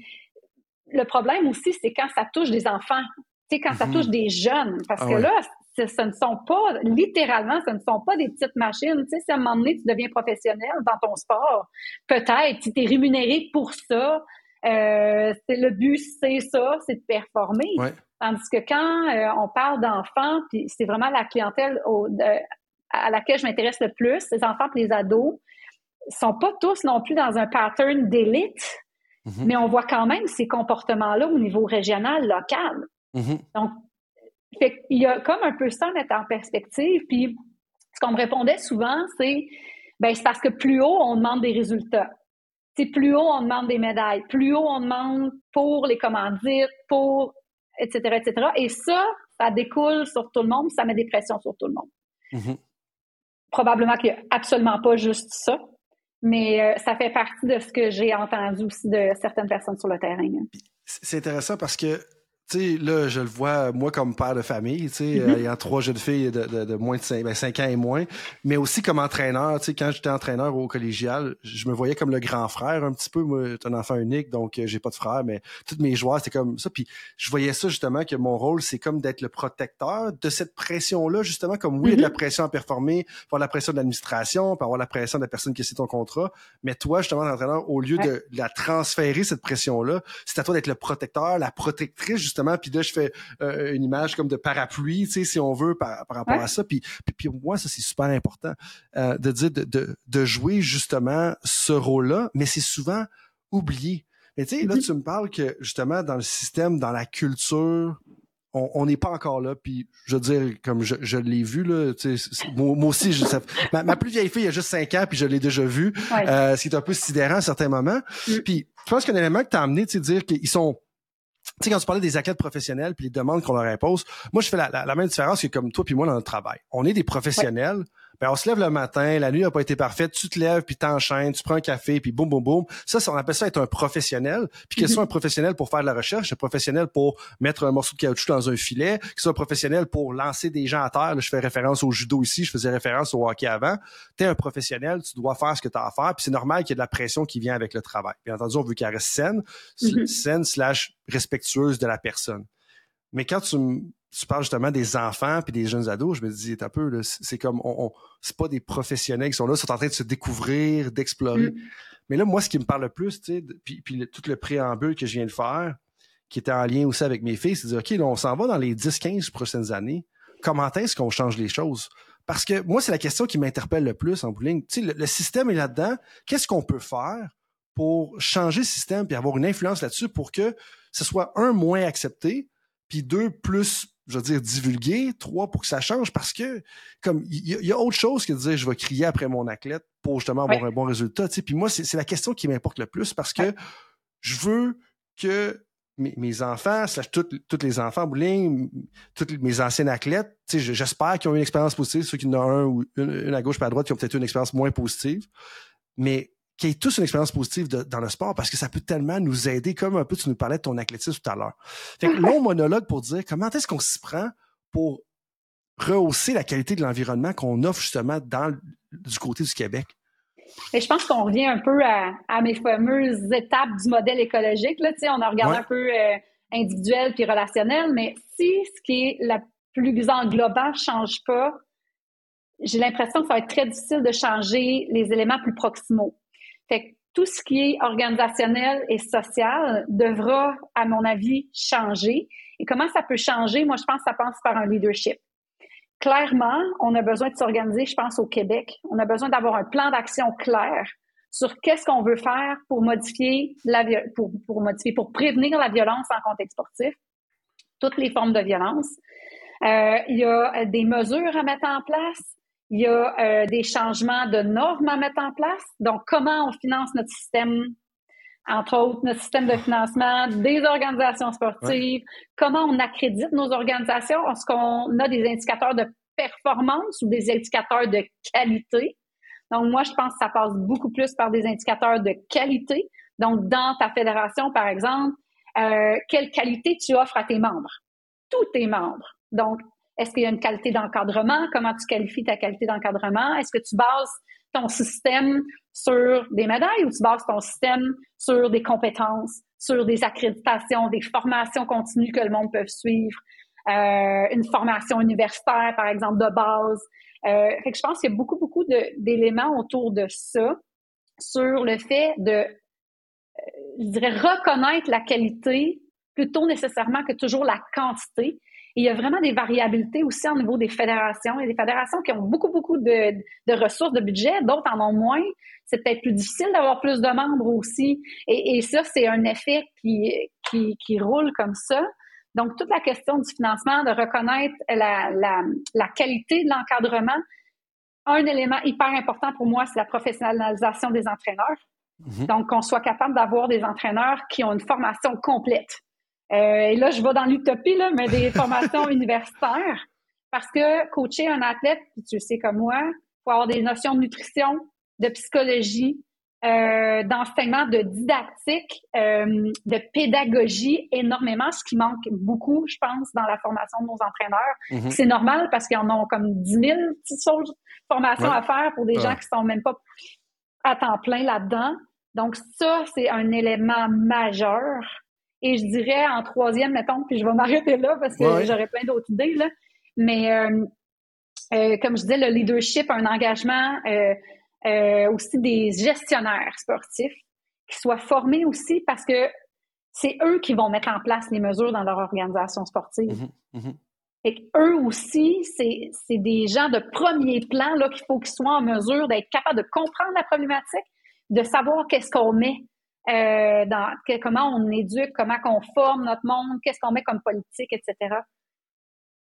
le problème aussi, c'est quand ça touche des enfants, tu sais, quand ça mhm. touche des jeunes, parce ah que là, ce, ne sont pas, littéralement, ce ne sont pas des petites machines. Tu sais, si à un moment donné, tu deviens professionnel dans ton sport, peut-être, si tu es rémunéré pour ça, euh, c'est le but, c'est ça, c'est de performer. Tandis que quand euh, on parle d'enfants, puis c'est vraiment la clientèle à laquelle je m'intéresse le plus, les enfants et les ados, sont pas tous non plus dans un pattern d'élite, mhm. mais on voit quand même ces comportements-là au niveau régional, local. Mhm. Donc, il y a comme un peu ça à mettre en perspective. Puis, ce qu'on me répondait souvent, c'est ben c'est parce que plus haut, on demande des résultats. Plus haut, on demande des médailles. Plus haut, on demande pour les commandites, pour etc., etc. Et ça, ça découle sur tout le monde, ça met des pressions sur tout le monde. Mhm. Probablement qu'il n'y a absolument pas juste ça, mais euh, ça fait partie de ce que j'ai entendu aussi de certaines personnes sur le terrain. C'est intéressant parce que sais, là, je le vois, moi, comme père de famille, tu sais, euh, ayant trois jeunes filles de, de, de moins de 5, ben, ans et moins, mais aussi comme entraîneur, tu sais, quand j'étais entraîneur au collégial, je me voyais comme le grand frère un petit peu. Moi, j'étais un enfant unique, donc euh, j'ai pas de frère, mais tous mes joueurs, c'était comme ça. Puis je voyais ça, justement, que mon rôle, c'est comme d'être le protecteur de cette pression-là, justement, comme oui, il y a de la mm-hmm. pression à performer, avoir la pression de l'administration, avoir la pression de la personne qui sait ton contrat, mais toi, justement, l'entraîneur, au lieu de la transférer, cette pression-là, c'est à toi d'être le protecteur, la protectrice, justement, puis là, je fais euh, une image comme de parapluie, tu sais, si on veut, par, rapport à ça. Puis, moi, ça, c'est super important euh, de dire de, de, de, jouer justement ce rôle-là, mais c'est souvent oublié. Mais tu sais, là, mm-hmm. tu me parles que justement, dans le système, dans la culture, on n'est pas encore là. Puis je veux dire, comme je, je l'ai vu là, tu sais, moi, aussi, je, ma, plus vieille fille il y a juste cinq ans, puis je l'ai déjà vu. Euh, ce qui est un peu sidérant à certains moments. Mm. Puis je pense qu'un élément que tu as amené, tu sais, dire qu'ils sont tu sais, quand tu parlais des athlètes professionnels puis les demandes qu'on leur impose, moi, je fais la, même différence que comme toi puis moi dans notre travail. On est des professionnels, ben, on se lève le matin, la nuit n'a pas été parfaite, tu te lèves, puis t'enchaînes, tu prends un café, puis boum, boum, boum. Ça, on appelle ça être un professionnel. Puis ce soit un professionnel pour faire de la recherche, un professionnel pour mettre un morceau de caoutchouc dans un filet, ce soit un professionnel pour lancer des gens à terre. Là, je fais référence au judo ici, je faisais référence au hockey avant. Tu es un professionnel, tu dois faire ce que tu as à faire, puis c'est normal qu'il y ait de la pression qui vient avec le travail. Bien entendu, on veut qu'elle reste saine, mm-hmm. saine slash respectueuse de la personne. Mais quand tu tu parles justement des enfants puis des jeunes ados, je me dis, un peu, c'est comme, on, c'est pas des professionnels qui sont là, sont en train de se découvrir, d'explorer. Mm. Mais là, moi, ce qui me parle le plus, tu sais, puis, puis tout le préambule que je viens de faire, qui était en lien aussi avec mes filles, c'est de dire, OK, là, on s'en va dans les 10-15 prochaines années. Comment est-ce qu'on change les choses? Parce que moi, c'est la question qui m'interpelle le plus en bowling. Tu sais, le, le système est là-dedans. Qu'est-ce qu'on peut faire pour changer le système puis avoir une influence là-dessus pour que ce soit un moins accepté, puis deux plus je veux dire, divulguer, trois, pour que ça change, parce que, comme, il y, a autre chose que de dire, je vais crier après mon athlète pour justement avoir un bon résultat, tu sais. Puis moi, c'est la question qui m'importe le plus, parce que je veux que mes, enfants, tous les enfants bowling, tous mes anciens athlètes, tu sais, j'espère qu'ils ont une expérience positive, ceux qui en ont un ou une, à gauche pas à droite qui ont peut-être eu une expérience moins positive. Mais qui ait tous une expérience positive dans le sport parce que ça peut tellement nous aider, comme un peu tu nous parlais de ton athlétisme tout à l'heure. Fait que long monologue pour dire comment est-ce qu'on s'y prend pour rehausser la qualité de l'environnement qu'on offre justement dans du côté du Québec? Et je pense qu'on revient un peu à, mes fameuses étapes du modèle écologique. Là, on a regardé un peu euh, individuel puis relationnel, mais si ce qui est la plus englobant ne change pas, j'ai l'impression que ça va être très difficile de changer les éléments plus proximaux. Fait tout ce qui est organisationnel et social devra, à mon avis, changer. Et comment ça peut changer? Moi, je pense que ça passe par un leadership. Clairement, on a besoin de s'organiser, je pense, au Québec. On a besoin d'avoir un plan d'action clair sur qu'est-ce qu'on veut faire pour modifier la pour, pour modifier, pour prévenir la violence en contexte sportif, toutes les formes de violence. Euh, il y a des mesures à mettre en place. Il y a euh, des changements de normes à mettre en place. Donc, comment on finance notre système, entre autres, notre système de financement des organisations sportives, comment on accrédite nos organisations, est-ce qu'on a des indicateurs de performance ou des indicateurs de qualité? Donc, moi, je pense que ça passe beaucoup plus par des indicateurs de qualité. Donc, dans ta fédération, par exemple, euh, quelle qualité tu offres à tes membres? Tous tes membres. Donc, est-ce qu'il y a une qualité d'encadrement? Comment tu qualifies ta qualité d'encadrement? Est-ce que tu bases ton système sur des médailles ou tu bases ton système sur des compétences, sur des accréditations, des formations continues que le monde peut suivre, euh, une formation universitaire, par exemple, de base? Euh, fait que je pense qu'il y a beaucoup, beaucoup d'éléments autour de ça sur le fait de, euh, je dirais, reconnaître la qualité plutôt nécessairement que toujours la quantité. Et il y a vraiment des variabilités aussi au niveau des fédérations. Il y a des fédérations qui ont beaucoup, beaucoup de, de ressources, de budget, d'autres en ont moins. C'est peut-être plus difficile d'avoir plus de membres aussi. Et, et ça, c'est un effet qui, qui, qui roule comme ça. Donc, toute la question du financement, de reconnaître la, la, la qualité de l'encadrement, un élément hyper important pour moi, c'est la professionnalisation des entraîneurs. Mhm. Donc, qu'on soit capable d'avoir des entraîneurs qui ont une formation complète. Euh, et là, je vais dans l'utopie, là, mais des formations universitaires. Parce que coacher un athlète, tu le sais comme moi, faut avoir des notions de nutrition, de psychologie, euh, d'enseignement, de didactique, euh, de pédagogie énormément, ce qui manque beaucoup, je pense, dans la formation de nos entraîneurs. Mhm. C'est normal parce qu'ils en ont comme 10 000 petites formations à faire pour des gens qui sont même pas à temps plein là-dedans. Donc ça, c'est un élément majeur. Et je dirais en troisième, mettons, puis je vais m'arrêter là parce que j'aurais plein d'autres idées, là. Mais euh, euh, comme je disais, le leadership, un engagement, euh, aussi des gestionnaires sportifs qui soient formés aussi parce que c'est eux qui vont mettre en place les mesures dans leur organisation sportive. Mhm, mhm. Et eux aussi, c'est des gens de premier plan là qu'il faut qu'ils soient en mesure d'être capables de comprendre la problématique, de savoir qu'est-ce qu'on met euh, dans comment on éduque, comment on forme notre monde, qu'est-ce qu'on met comme politique, etc.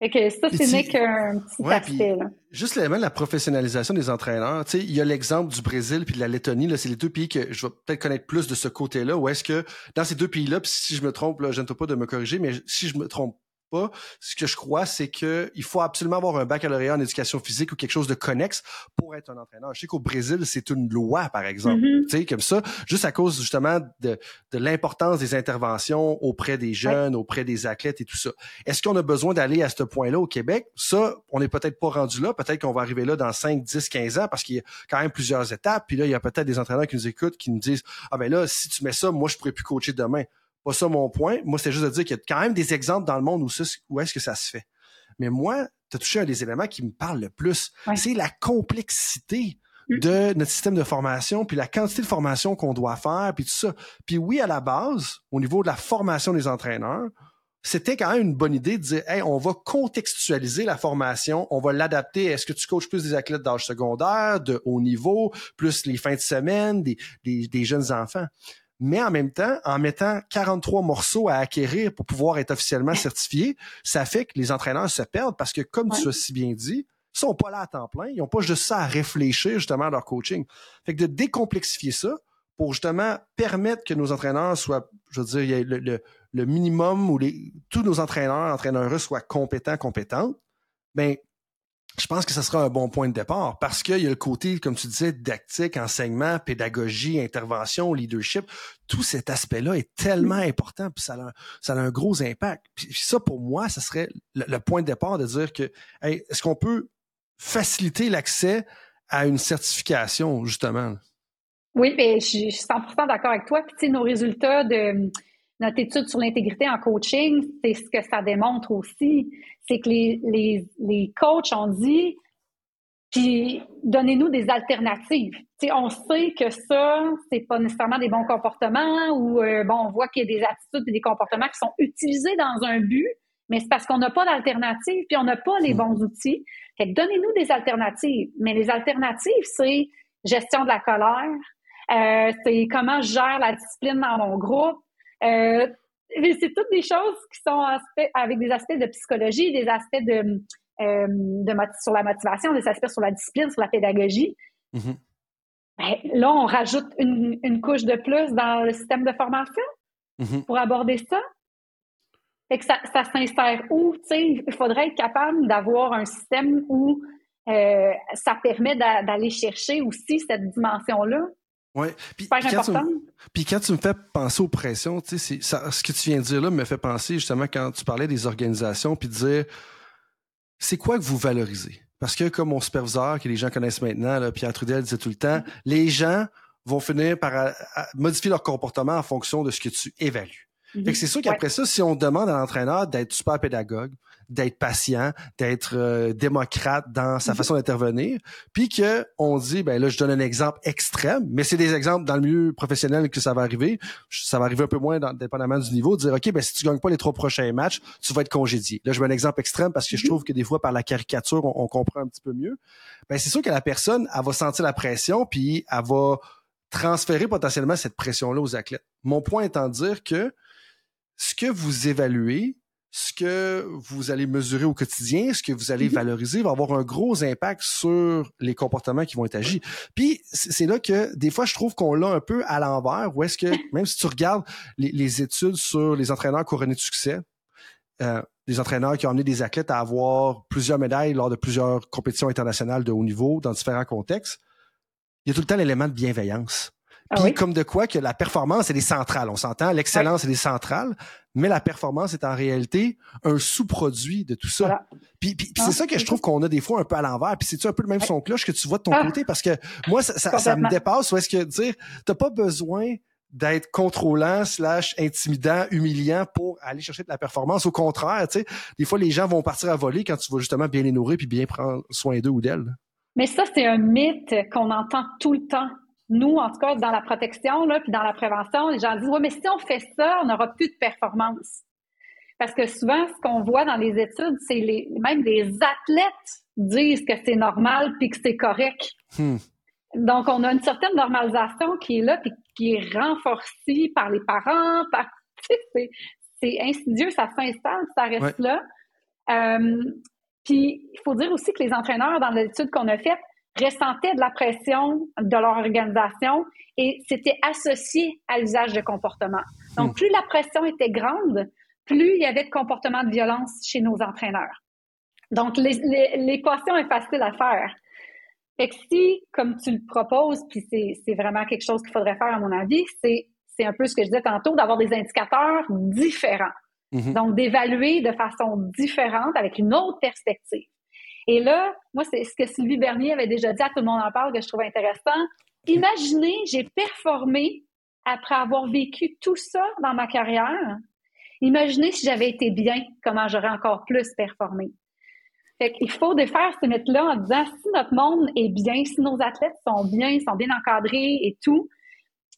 Fait que ça, ce n'est qu'un petit aspect. Juste l'élément de la professionnalisation des entraîneurs. Tu sais, il y a l'exemple du Brésil puis de la Lettonie. Là, c'est les deux pays que je vais peut-être connaître plus de ce côté-là. Ou est-ce que dans ces deux pays-là, si je me trompe, là, je ne pas de me corriger, mais si je me trompe pas. Ce que je crois, c'est que il faut absolument avoir un baccalauréat en éducation physique ou quelque chose de connexe pour être un entraîneur. Je sais qu'au Brésil, c'est une loi, par exemple. Mm-hmm. Tu sais, comme ça, juste à cause justement de, de l'importance des interventions auprès des jeunes, auprès des athlètes et tout ça. Est-ce qu'on a besoin d'aller à ce point-là au Québec? Ça, on n'est peut-être pas rendu là. Peut-être qu'on va arriver là dans 5, 10, 15 ans parce qu'il y a quand même plusieurs étapes. Puis là, il y a peut-être des entraîneurs qui nous écoutent, qui nous disent, ah ben là, si tu mets ça, moi, je pourrais plus coacher demain pas ça mon point. Moi, c'est juste de dire qu'il y a quand même des exemples dans le monde où, où est-ce que ça se fait. Mais moi, tu as touché un des éléments qui me parle le plus. C'est la complexité mm. de notre système de formation, puis la quantité de formation qu'on doit faire, puis tout ça. Puis oui, à la base, au niveau de la formation des entraîneurs, c'était quand même une bonne idée de dire, hey, on va contextualiser la formation, on va l'adapter. Est-ce que tu coaches plus des athlètes d'âge secondaire, de haut niveau, plus les fins de semaine, des, des jeunes enfants? Mais en même temps, en mettant 43 morceaux à acquérir pour pouvoir être officiellement certifié, ça fait que les entraîneurs se perdent parce que, comme tu as si bien dit, ils sont pas là à temps plein, ils n'ont pas juste ça à réfléchir justement à leur coaching. Fait que de décomplexifier ça pour justement permettre que nos entraîneurs soient, je veux dire, le, le, minimum où les, tous nos entraîneurs, entraîneurs soient compétents, compétentes, ben je pense que ce sera un bon point de départ parce qu'il y a le côté, comme tu disais, didactique, enseignement, pédagogie, intervention, leadership. Tout cet aspect-là est tellement important, puis ça a, un gros impact. Puis ça, pour moi, ce serait le, point de départ de dire que est-ce qu'on peut faciliter l'accès à une certification, justement? Oui, mais je suis 100% d'accord avec toi. Puis, tu sais, nos résultats de notre étude sur l'intégrité en coaching, c'est ce que ça démontre aussi. C'est que les, les, les coachs ont dit, puis donnez-nous des alternatives. sais, on sait que ça, c'est pas nécessairement des bons comportements ou euh, bon, on voit qu'il y a des attitudes et des comportements qui sont utilisés dans un but, mais c'est parce qu'on n'a pas d'alternative puis on n'a pas les bons outils. Fait que donnez-nous des alternatives. Mais les alternatives, c'est gestion de la colère, Euh, c'est comment je gère la discipline dans mon groupe. Euh, c'est toutes des choses qui sont avec des aspects de psychologie, des aspects de, euh, de sur la motivation, des aspects sur la discipline, sur la pédagogie. Mm-hmm. Ben, là, on rajoute une, une, couche de plus dans le système de formation mm-hmm. pour aborder ça. Fait que ça, ça s'insère où? Il faudrait être capable d'avoir un système où euh, ça permet d'aller chercher aussi cette dimension-là. Oui. Puis, quand tu, puis quand tu me fais penser aux pressions, tu sais, ce que tu viens de dire là me fait penser justement quand tu parlais des organisations, puis de dire, c'est quoi que vous valorisez? Parce que comme mon superviseur, que les gens connaissent maintenant, là, Pierre Trudel disait tout le temps, les gens vont finir par modifier leur comportement en fonction de ce que tu évalues. Fait que c'est sûr qu'après ça, si on demande à l'entraîneur d'être super pédagogue, d'être patient, d'être euh, démocrate dans sa mhm. façon d'intervenir, puis que on dit ben là je donne un exemple extrême, mais c'est des exemples dans le milieu professionnel que ça va arriver, ça va arriver un peu moins dans, dépendamment du niveau, de dire OK ben si tu gagnes pas les trois prochains matchs, tu vas être congédié. Là je mets un exemple extrême parce que je mhm. trouve que des fois par la caricature on, comprend un petit peu mieux. Ben c'est sûr que la personne elle va sentir la pression puis elle va transférer potentiellement cette pression là aux athlètes. Mon point étant de dire que ce que vous évaluez, ce que vous allez mesurer au quotidien, ce que vous allez mhm. valoriser va avoir un gros impact sur les comportements qui vont être agis. Puis c'est là que des fois je trouve qu'on l'a un peu à l'envers, où est-ce que même si tu regardes les, études sur les entraîneurs couronnés de succès, euh, les entraîneurs qui ont amené des athlètes à avoir plusieurs médailles lors de plusieurs compétitions internationales de haut niveau dans différents contextes, il y a tout le temps l'élément de bienveillance. Ah Puis comme de quoi que la performance, elle est centrale. On s'entend, l'excellence, elle est centrale, mais la performance est en réalité un sous-produit de tout ça. Puis, c'est ah, ça que je trouve qu'on a des fois un peu à l'envers. Puis c'est-tu un peu le même son cloche que tu vois de ton ah. côté? Parce que moi, ça, ça, me dépasse. Ou est-ce que dire, t'as pas besoin d'être contrôlant slash intimidant, humiliant pour aller chercher de la performance. Au contraire, tu sais, des fois, les gens vont partir à voler quand tu vas justement bien les nourrir puis bien prendre soin d'eux ou d'elles. Mais ça, c'est un mythe qu'on entend tout le temps nous, en tout cas, dans la protection, là, puis dans la prévention, les gens disent, ouais, mais si on fait ça, on n'aura plus de performance. Parce que souvent, ce qu'on voit dans les études, c'est les, même des athlètes disent que c'est normal puis que c'est correct. Hmm. Donc, on a une certaine normalisation qui est là puis qui est renforcée par les parents, par, c'est insidieux, ça s'installe, ça reste là. Euh, puis, il faut dire aussi que les entraîneurs, dans l'étude qu'on a faite, ressentaient de la pression de leur organisation et c'était associé à l'usage de comportement. Donc, hmm. plus la pression était grande, plus il y avait de comportements de violence chez nos entraîneurs. Donc, l'équation est facile à faire. Fait que si, comme tu le proposes, puis c'est vraiment quelque chose qu'il faudrait faire à mon avis, c'est un peu ce que je disais tantôt, d'avoir des indicateurs différents. Mm-hmm. Donc, d'évaluer de façon différente avec une autre perspective. Et là, moi, c'est ce que Sylvie Bernier avait déjà dit, à tout le monde en parle, que je trouve intéressant. Imaginez, j'ai performé après avoir vécu tout ça dans ma carrière. Imaginez si j'avais été bien, comment j'aurais encore plus performé. Fait qu'il faut défaire ce mythe-là en disant si notre monde est bien, si nos athlètes sont bien, sont bien encadrés et tout,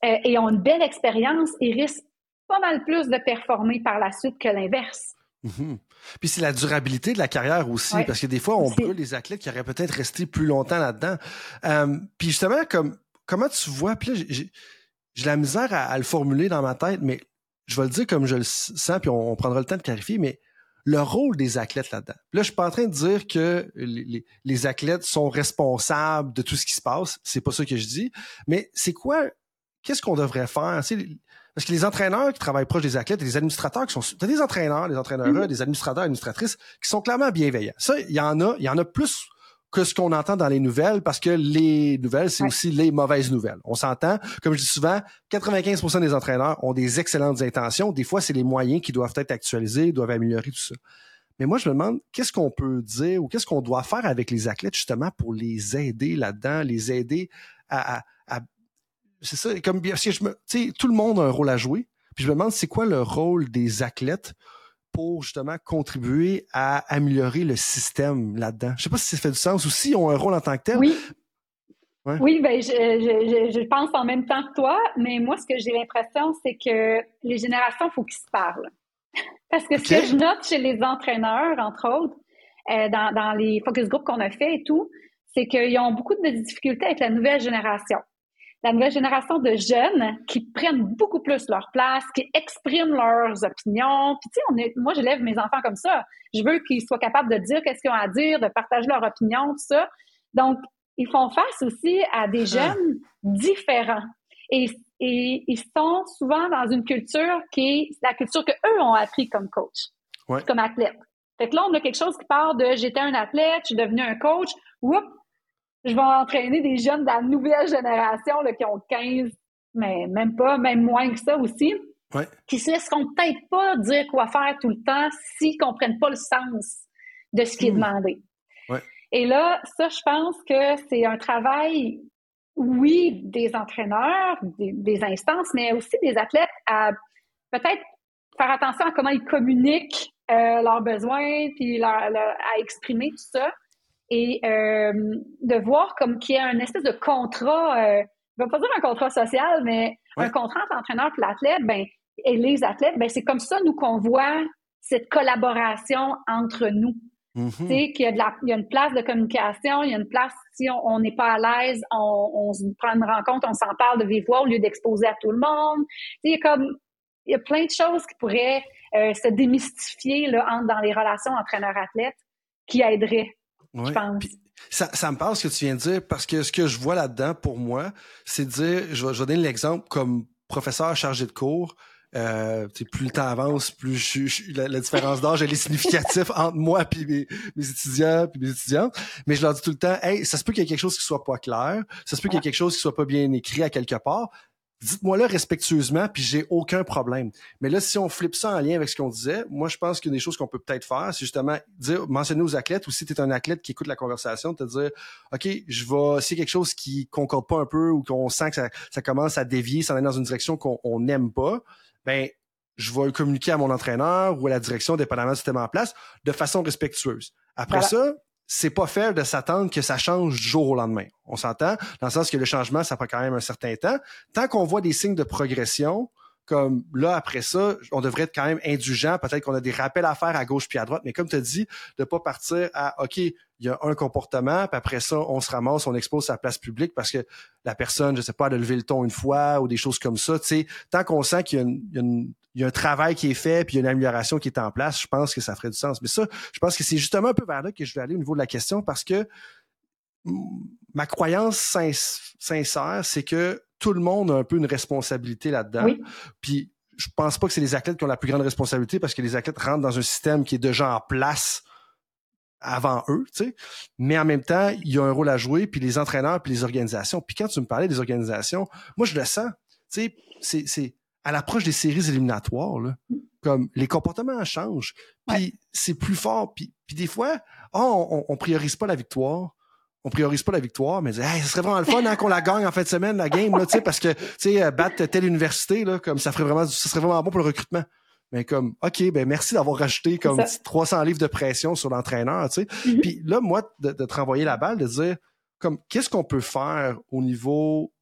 euh, et ont une belle expérience, ils risquent pas mal plus de performer par la suite que l'inverse. Mhm. Puis c'est la durabilité de la carrière aussi, parce que des fois, on brûle les athlètes qui auraient peut-être resté plus longtemps là-dedans. Euh, puis justement, comme comment tu vois, puis là, j'ai la misère à, le formuler dans ma tête, mais je vais le dire comme je le sens, puis on, prendra le temps de clarifier, mais le rôle des athlètes là-dedans. Là, je suis pas en train de dire que les, les athlètes sont responsables de tout ce qui se passe. C'est pas ça que je dis. Mais c'est quoi, qu'est-ce qu'on devrait faire? Parce que les entraîneurs qui travaillent proche des athlètes et les administrateurs qui sont. T'as des entraîneurs, des entraîneurs, mm-hmm. des administrateurs, administratrices qui sont clairement bienveillants. Ça, il y en a, il y en a plus que ce qu'on entend dans les nouvelles, parce que les nouvelles, c'est aussi les mauvaises nouvelles. On s'entend, comme je dis souvent, 95% des entraîneurs ont des excellentes intentions. Des fois, c'est les moyens qui doivent être actualisés, doivent améliorer tout ça. Mais moi, je me demande, qu'est-ce qu'on peut dire ou qu'est-ce qu'on doit faire avec les athlètes justement pour les aider là-dedans, les aider à, à c'est ça, comme bien, si je me, tout le monde a un rôle à jouer. Puis je me demande, c'est quoi le rôle des athlètes pour justement contribuer à améliorer le système là-dedans? Je sais pas si ça fait du sens ou s'ils ont un rôle en tant que tel. Oui. Oui, ben je, je, je, pense en même temps que toi, mais moi, ce que j'ai l'impression, c'est que les générations, il faut qu'ils se parlent. Parce que ce que je note chez les entraîneurs, entre autres, euh, dans, dans les focus groups qu'on a fait et tout, c'est qu'ils ont beaucoup de difficultés avec la nouvelle génération. La nouvelle génération de jeunes qui prennent beaucoup plus leur place, qui expriment leurs opinions. Puis tu sais, on est, moi, j'élève mes enfants comme ça. Je veux qu'ils soient capables de dire qu'est-ce qu'ils ont à dire, de partager leur opinion, tout ça. Donc, ils font face aussi à des ah. jeunes différents. Et, et ils sont souvent dans une culture qui est la culture que eux ont appris comme coach, comme athlète. Fait que là, on a quelque chose qui part de j'étais un athlète, je suis devenu un coach, oups, je vais entraîner des jeunes de la nouvelle génération là, qui ont 15, mais même pas, même moins que ça aussi, ouais. qui se laisseront peut-être pas dire quoi faire tout le temps s'ils comprennent pas le sens de ce qui est hmm. demandé. Ouais. Et là, ça, je pense que c'est un travail, oui, des entraîneurs, des, instances, mais aussi des athlètes à peut-être faire attention à comment ils communiquent euh, leurs besoins, puis à exprimer tout ça et euh, de voir comme qu'il y a un espèce de contrat, euh, je ne vais pas dire un contrat social, mais un contrat entre l'entraîneur et l'athlète, ben, et les athlètes, ben, c'est comme ça, nous, qu'on voit cette collaboration entre nous. Tu sais, qu'il y a, de la, il y a une place de communication, il y a une place, si on n'est pas à l'aise, on, on, se prend une rencontre, on s'en parle de vive voix au lieu d'exposer à tout le monde. Tu sais, comme, il y a plein de choses qui pourraient euh, se démystifier là, dans les relations entraîneur-athlète qui aideraient ça, ça me parle ce que tu viens de dire parce que ce que je vois là-dedans pour moi, c'est de dire, je vais, je donner l'exemple comme professeur chargé de cours. Euh, plus le temps avance, plus je, la, différence d'âge elle est significative entre moi et mes, mes, étudiants puis mes étudiantes. Mais je leur dis tout le temps, hey, ça se peut qu'il y ait quelque chose qui soit pas clair, ça se peut qu'il y ait quelque chose qui soit pas bien écrit à quelque part dites-moi-le respectueusement, puis j'ai aucun problème. Mais là, si on flippe ça en lien avec ce qu'on disait, moi, je pense qu'une des choses qu'on peut peut-être faire, c'est justement dire, mentionner aux athlètes, ou si tu es un athlète qui écoute la conversation, te dire, OK, je vais, si quelque chose qui concorde pas un peu ou qu'on sent que ça, commence à dévier, ça va dans une direction qu'on n'aime pas, ben, je vais le communiquer à mon entraîneur ou à la direction, dépendamment du système en place, de façon respectueuse. Après ça, c'est pas faire de s'attendre que ça change du jour au lendemain. On s'entend? Dans le sens que le changement, ça prend quand même un certain temps. Tant qu'on voit des signes de progression, comme là, après ça, on devrait être quand même indulgent. Peut-être qu'on a des rappels à faire à gauche puis à droite, mais comme tu as dit, de pas partir à OK, il y a un comportement, puis après ça, on se ramasse, on expose sa place publique parce que la personne, je sais pas, a levé le ton une fois ou des choses comme ça. Tu tant qu'on sent qu'il y a, y a un travail qui est fait puis il y a une amélioration qui est en place, je pense que ça ferait du sens. Mais ça, je pense que c'est justement un peu vers là que je vais aller au niveau de la question parce que ma croyance sincère, c'est que tout le monde a un peu une responsabilité là-dedans. Puis je pense pas que c'est les athlètes qui ont la plus grande responsabilité parce que les athlètes rentrent dans un système qui est déjà en place avant eux, tu sais. Mais en même temps, il y a un rôle à jouer, puis les entraîneurs, puis les organisations. Puis quand tu me parlais des organisations, moi, je le sens. Tu sais, c'est, c'est à l'approche des séries éliminatoires, là, comme les comportements changent, puis c'est plus fort. Puis, puis des fois, oh, on, on priorise pas la victoire, on priorise pas la victoire, mais hey, ce serait vraiment le fun hein, qu'on la gagne en fin de semaine, la game, là, parce que tu sais, euh, battre telle université, là, comme ça ferait vraiment, ça serait vraiment bon pour le recrutement. Mais comme, OK, ben merci d'avoir rajouté comme 300 livres de pression sur l'entraîneur, tu sais. Mm-hmm. Puis là, moi, de, de te renvoyer la balle, de dire, comme, qu'est-ce qu'on peut faire au niveau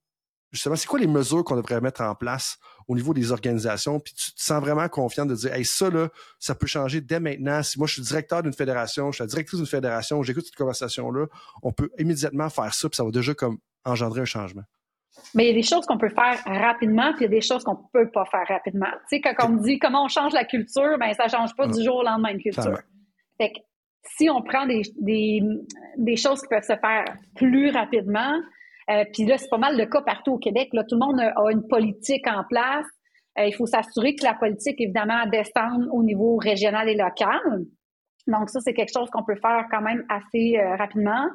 justement, c'est quoi les mesures qu'on devrait mettre en place au niveau des organisations? Puis tu te sens vraiment confiant de dire, hey, ça, là, ça peut changer dès maintenant. Si moi, je suis directeur d'une fédération, je suis la directrice d'une fédération, j'écoute cette conversation-là, on peut immédiatement faire ça, puis ça va déjà comme engendrer un changement. Mais il y a des choses qu'on peut faire rapidement, puis il y a des choses qu'on peut pas faire rapidement. Tu sais, quand on me dit comment on change la culture, ben ça change pas du jour au lendemain une culture. Fait que si on prend des, des, des choses qui peuvent se faire plus rapidement, euh, puis là, c'est pas mal le cas partout au Québec. Là, tout le monde a une politique en place. Euh, il faut s'assurer que la politique, évidemment, descende au niveau régional et local. Donc, ça, c'est quelque chose qu'on peut faire quand même assez euh, rapidement.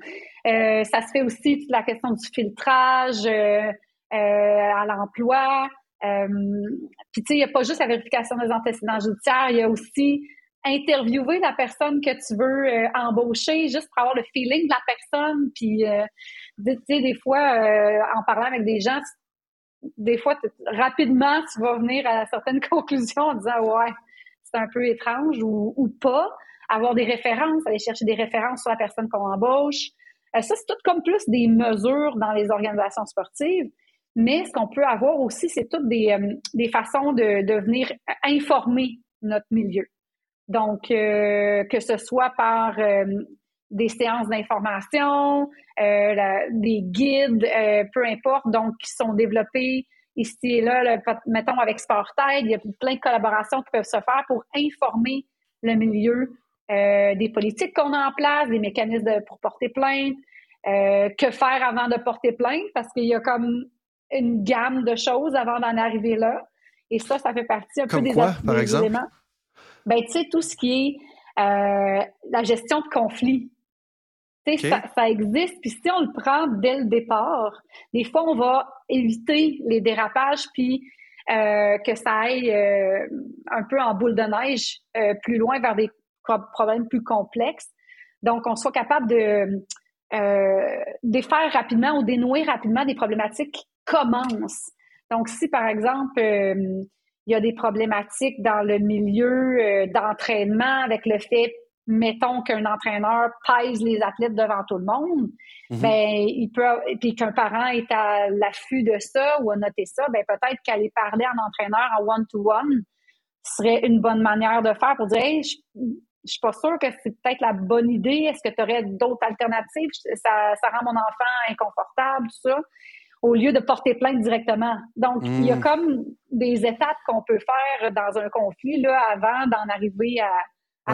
ça se fait aussi toute la question du filtrage à l'emploi. Puis, tu sais, il n'y a pas juste la vérification des antécédents judiciaires, il y a aussi interviewer la personne que tu veux embaucher juste pour avoir le feeling de la personne. Puis, tu sais, des fois, euh, en parlant avec des gens, des fois, rapidement, tu vas venir à certaines conclusions en disant, ouais, c'est un peu étrange ou, ou pas. Avoir des références, aller chercher des références sur la personne qu'on embauche. ça, c'est tout comme plus des mesures dans les organisations sportives. Mais ce qu'on peut avoir aussi, c'est toutes des, des façons de, de venir informer notre milieu. Donc, euh, que ce soit par euh, des séances d'information, des guides, peu importe, donc qui sont développés ici et là, mettons avec Sportaid, il y a plein de collaborations qui peuvent se faire pour informer le milieu des politiques qu'on a en place, des mécanismes pour porter plainte, que faire avant de porter plainte, parce qu'il y a comme une gamme de choses avant d'en arriver là. Et ça, ça fait partie un peu des, quoi, par exemple? éléments. Ben, tu sais, tout ce qui est euh, la gestion de conflits. Ça, ça, existe. Puis si on le prend dès le départ, des fois, on va éviter les dérapages, puis euh, que ça aille euh, un peu en boule de neige plus loin vers des problèmes plus complexes. Donc, on soit capable de défaire rapidement ou dénouer rapidement des problématiques commence. Donc, si par exemple, euh, il y a des problématiques dans le milieu euh, d'entraînement avec le fait, mettons qu'un entraîneur pèse les athlètes devant tout le monde, mhm. ben il peut, puis qu'un parent est à l'affût de ça ou a noté ça, ben peut-être qu'aller parler en entraîneur en one-to-one serait une bonne manière de faire pour dire, hey, je, je suis pas sûre que c'est peut-être la bonne idée. Est-ce que tu aurais d'autres alternatives? Ça, ça rend mon enfant inconfortable, tout ça au lieu de porter plainte directement. Donc, il y a hmm. comme des étapes qu'on peut faire dans un conflit là, avant d'en arriver à,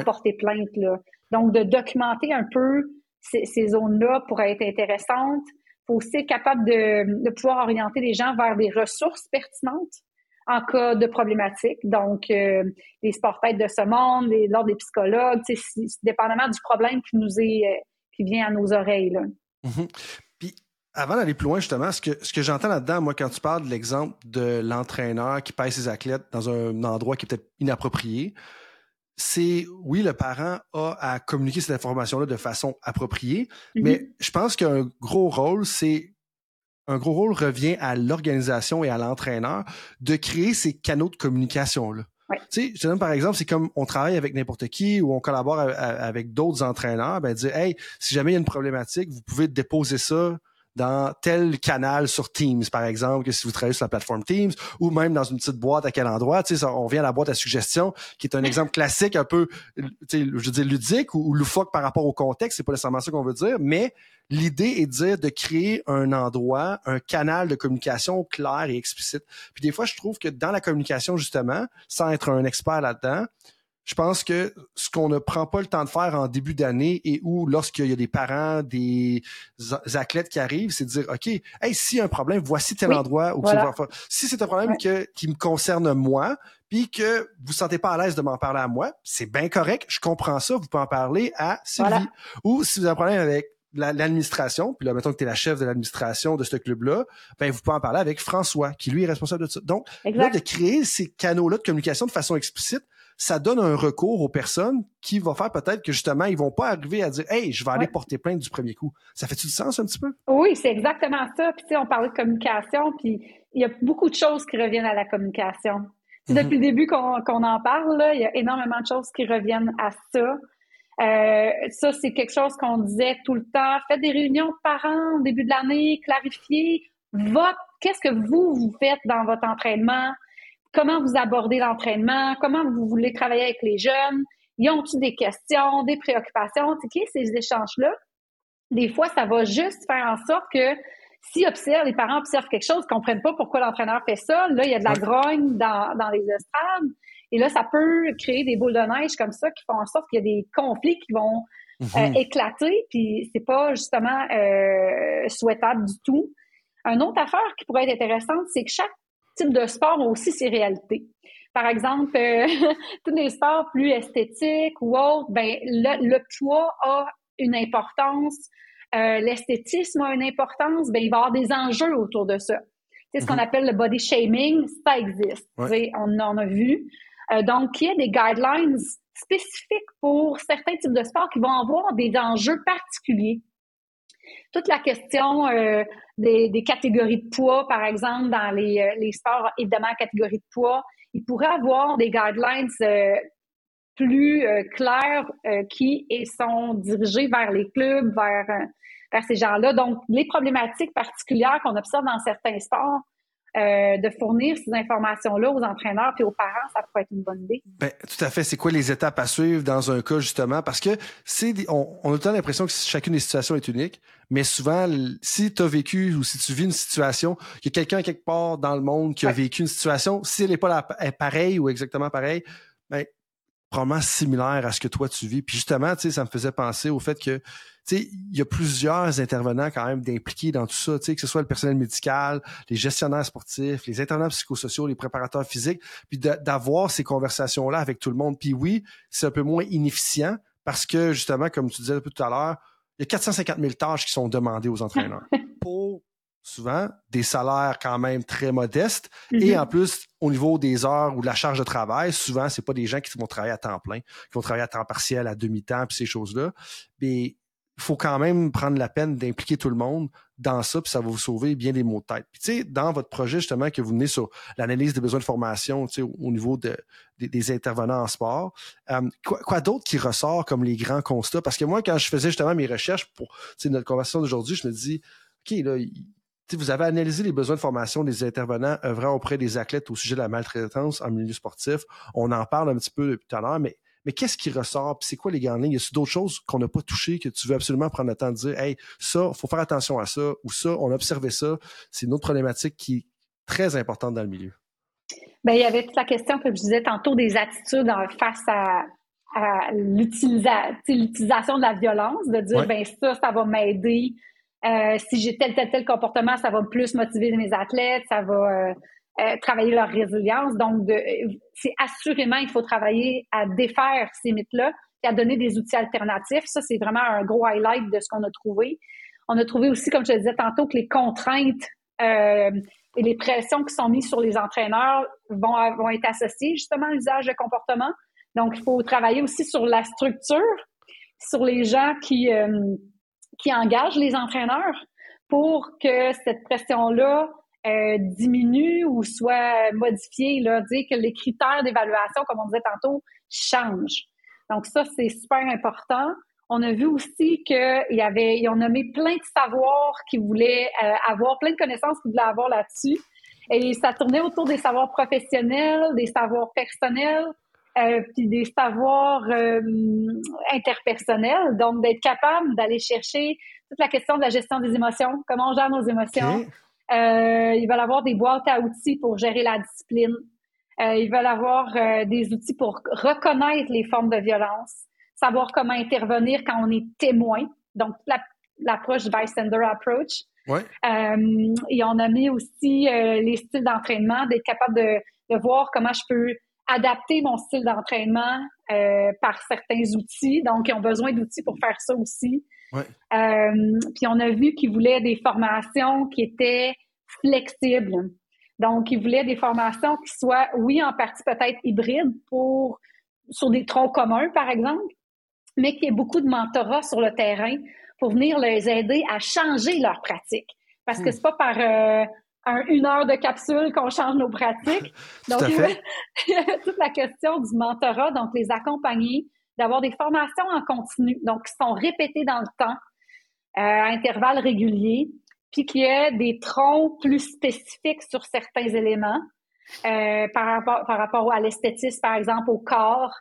porter plainte. Là. Donc, de documenter un peu ces, zones-là pour être intéressantes. Il faut aussi être capable de, pouvoir orienter les gens vers des ressources pertinentes en cas de problématique. Donc, euh, les sports-têtes de ce monde, les, l'ordre des psychologues, dépendamment du problème qui nous est, euh, qui vient à nos oreilles. Là. Mm-hmm avant d'aller plus loin, justement, ce que, ce que j'entends là-dedans, moi, quand tu parles de l'exemple de l'entraîneur qui pèse ses athlètes dans un endroit qui est peut-être inapproprié, c'est oui, le parent a à communiquer cette information-là de façon appropriée, mm-hmm. mais je pense qu'un gros rôle, c'est un gros rôle revient à l'organisation et à l'entraîneur de créer ces canaux de communication-là. Tu sais, je te donne par exemple, c'est comme on travaille avec n'importe qui ou on collabore avec d'autres entraîneurs, ben dire, hey, si jamais il y a une problématique, vous pouvez déposer ça dans tel canal sur Teams, par exemple, que si vous travaillez sur la plateforme Teams, ou même dans une petite boîte à quel endroit. Tu sais, on vient à la boîte à suggestions, qui est un exemple classique, un peu, je veux dire, ludique ou, loufoque par rapport au contexte. C'est pas nécessairement ça qu'on veut dire, mais l'idée est de dire de créer un endroit, un canal de communication clair et explicite. Puis des fois, je trouve que dans la communication, justement, sans être un expert là-dedans, je pense que ce qu'on ne prend pas le temps de faire en début d'année et où lorsqu'il y a des parents, des athlètes qui arrivent, c'est de dire OK, hey, s'il y a un problème, voici tel endroit où Si c'est un problème que, qui me concerne moi, puis que vous sentez pas à l'aise de m'en parler à moi, c'est bien correct, je comprends ça, vous pouvez en parler à Sylvie. Ou si vous avez un problème avec l'administration, puis là, mettons que tu es la chef de l'administration de ce club-là, ben vous pouvez en parler avec François, qui lui est responsable de ça. Donc, là, de créer ces canaux-là de communication de façon explicite, ça donne un recours aux personnes qui vont faire peut-être que justement, ils vont pas arriver à dire Hey, je vais aller porter plainte du premier coup. Ça fait-tu du sens un petit peu? Oui, c'est exactement ça. Puis tu sais, on parlait de communication, puis il y a beaucoup de choses qui reviennent à la communication. Mm Depuis le début qu'on en parle, il y a énormément de choses qui reviennent à ça. Euh, ça, c'est quelque chose qu'on disait tout le temps. Faites des réunions par an au début de l'année, clarifiez votre qu'est-ce que vous, vous faites dans votre entraînement, comment vous abordez l'entraînement, comment vous voulez travailler avec les jeunes, y ont-ils des questions, des préoccupations, tu sais, ces échanges-là? Des fois, ça va juste faire en sorte que si observent, les parents observent quelque chose, ne comprennent pas pourquoi l'entraîneur fait ça, là, il y a de la grogne dans, dans les estrades. Et là, ça peut créer des boules de neige comme ça qui font en sorte qu'il y a des conflits qui vont euh, mhm. éclater, puis c'est pas justement euh, souhaitable du tout. Une autre affaire qui pourrait être intéressante, c'est que chaque type de sport ont aussi ses réalités. Par exemple, euh, tous les sports plus esthétiques ou autres, ben le, le poids a une importance, euh, l'esthétisme a une importance, ben il va y avoir des enjeux autour de ça. C'est ce qu'on mhm. appelle le body shaming, ça existe. On en a vu. Euh, donc, il y a des guidelines spécifiques pour certains types de sports qui vont avoir des enjeux particuliers toute la question euh, des, catégories de poids, par exemple, dans les, euh, sports, évidemment, catégories de poids, il pourrait avoir des guidelines euh, plus clairs qui sont dirigés vers les clubs, vers, vers ces gens-là. Donc, les problématiques particulières qu'on observe dans certains sports euh, de fournir ces informations-là aux entraîneurs puis aux parents, ça pourrait être une bonne idée. Ben, tout à fait. C'est quoi les étapes à suivre dans un cas, justement? Parce que c'est on, on, a tout l'impression que chacune des situations est unique, mais souvent, si tu as vécu ou si tu vis une situation, il y a quelqu'un quelque part dans le monde qui a vécu une situation, si elle n'est pas la, pareille ou exactement pareille, ben, probablement similaire à ce que toi tu vis. Puis justement, tu sais, ça me faisait penser au fait que il y a plusieurs intervenants quand même d'impliqués dans tout ça, que ce soit le personnel médical, les gestionnaires sportifs, les intervenants psychosociaux, les préparateurs physiques, puis d'avoir ces conversations-là avec tout le monde. Puis oui, c'est un peu moins inefficient parce que justement, comme tu disais tout à l'heure, il y a 450 000 tâches qui sont demandées aux entraîneurs pour souvent des salaires quand même très modestes et mm-hmm. en plus au niveau des heures ou de la charge de travail souvent c'est pas des gens qui vont travailler à temps plein qui vont travailler à temps partiel à demi-temps puis ces choses-là mais il faut quand même prendre la peine d'impliquer tout le monde dans ça, puis ça va vous sauver bien des maux de tête. Puis tu sais, dans votre projet justement que vous menez sur l'analyse des besoins de formation, tu sais, au niveau de, des intervenants en sport, euh, quoi, d'autre qui ressort comme les grands constats? Parce que moi, quand je faisais justement mes recherches pour notre conversation d'aujourd'hui, je me dis, OK, là, vous avez analysé les besoins de formation des intervenants œuvrant auprès des athlètes au sujet de la maltraitance en milieu sportif. On en parle un petit peu depuis tout à l'heure, mais mais qu'est-ce qui ressort? c'est quoi les grandes lignes? Y a d'autres choses qu'on n'a pas touchées que tu veux absolument prendre le temps de dire, hey, ça, faut faire attention à ça, ou ça, on a observé ça. C'est une autre problématique qui est très importante dans le milieu. Bien, il y avait toute la question que je disais tantôt des attitudes face à, l'utilisation de la violence, de dire, ben ça, ça va m'aider. Euh, si j'ai tel, tel, tel comportement, ça va plus motiver mes athlètes, ça va euh, euh, travailler leur résilience. Donc, c'est assurément, il faut travailler à défaire ces mythes-là et à donner des outils alternatifs. Ça, c'est vraiment un gros highlight de ce qu'on a trouvé. On a trouvé aussi, comme je le disais tantôt, que les contraintes euh, et les pressions qui sont mises sur les entraîneurs vont, vont être associées justement à l'usage de comportement. Donc, il faut travailler aussi sur la structure, sur les gens qui, euh, qui engagent les entraîneurs pour que cette pression-là euh, diminue ou soit modifié, là, dire que les critères d'évaluation, comme on disait tantôt, changent. Donc ça, c'est super important. On a vu aussi qu'il y avait, ils ont nommé plein de savoirs qu'ils voulaient euh, avoir, plein de connaissances qu'ils voulaient avoir là-dessus. Et ça tournait autour des savoirs professionnels, des savoirs personnels, euh, puis des savoirs euh, interpersonnels. Donc, d'être capable d'aller chercher toute la question de la gestion des émotions, comment on gère nos émotions, euh, ils veulent avoir des boîtes à outils pour gérer la discipline. Euh, ils veulent avoir des outils pour reconnaître les formes de violence, savoir comment intervenir quand on est témoin. Donc, l'approche bystander approach. Ouais. Et on a mis aussi les styles d'entraînement, d'être capable de, de, voir comment je peux adapter mon style d'entraînement euh, par certains outils. Donc, ils ont besoin d'outils pour faire ça aussi. Ouais. Euh, puis on a vu qu'ils voulaient des formations qui étaient flexibles. Donc, ils voulaient des formations qui soient, oui, en partie peut-être hybrides pour sur des troncs communs, par exemple, mais qu'il y ait beaucoup de mentorat sur le terrain pour venir les aider à changer leur pratique. Parce que hmm. c'est pas par euh, une heure de capsule qu'on change nos pratiques. Donc, il y a toute la question du mentorat, donc les accompagner, d'avoir des formations en continu, donc qui sont répétées dans le temps, euh, à intervalles réguliers, puis qu'il y ait des troncs plus spécifiques sur certains éléments euh, par, rapport, par rapport à l'esthétisme, par exemple, au corps,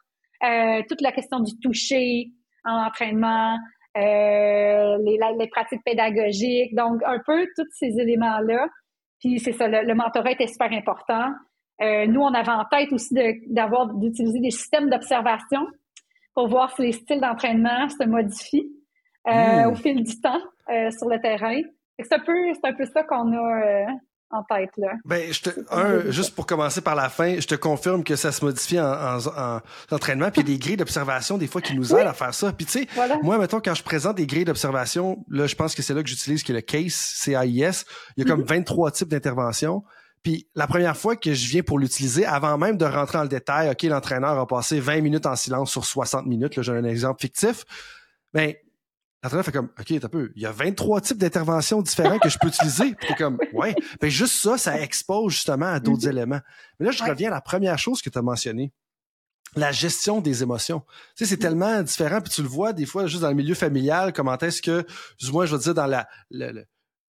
euh, toute la question du toucher en entraînement, euh, les, les, pratiques pédagogiques, donc un peu tous ces éléments-là. Puis c'est ça, le, le, mentorat était super important. Euh, nous, on avait en tête aussi d'avoir d'utiliser des systèmes d'observation pour voir si les styles d'entraînement se modifient euh, hmm. au fil du temps euh, sur le terrain. C'est un peu, c'est un peu ça qu'on a euh, en tête là. Ben, je te, un, juste pour commencer par la fin, je te confirme que ça se modifie en, en, en entraînement, puis il y a des grilles d'observation des fois qui nous aident à faire ça. Puis tu sais, moi mettons quand je présente des grilles d'observation, là je pense que c'est là que j'utilise qui est le CASE, C-A-I-S. Il y a comme 23 mm-hmm. types d'interventions. Puis la première fois que je viens pour l'utiliser, avant même de rentrer dans le détail, OK, l'entraîneur a passé 20 minutes en silence sur 60 minutes, là, j'ai un exemple fictif, ben l'entraîneur fait comme, OK, t'as peu, il y a 23 types d'interventions différents que je peux utiliser. Puis t'es comme, ouais, ben juste ça, ça expose justement à d'autres mm-hmm. éléments. Mais là, je reviens à la première chose que tu as mentionnée. La gestion des émotions. Tu sais, c'est mm-hmm. tellement différent, puis tu le vois des fois juste dans le milieu familial, comment est-ce que, du moins, je veux dire, dans la,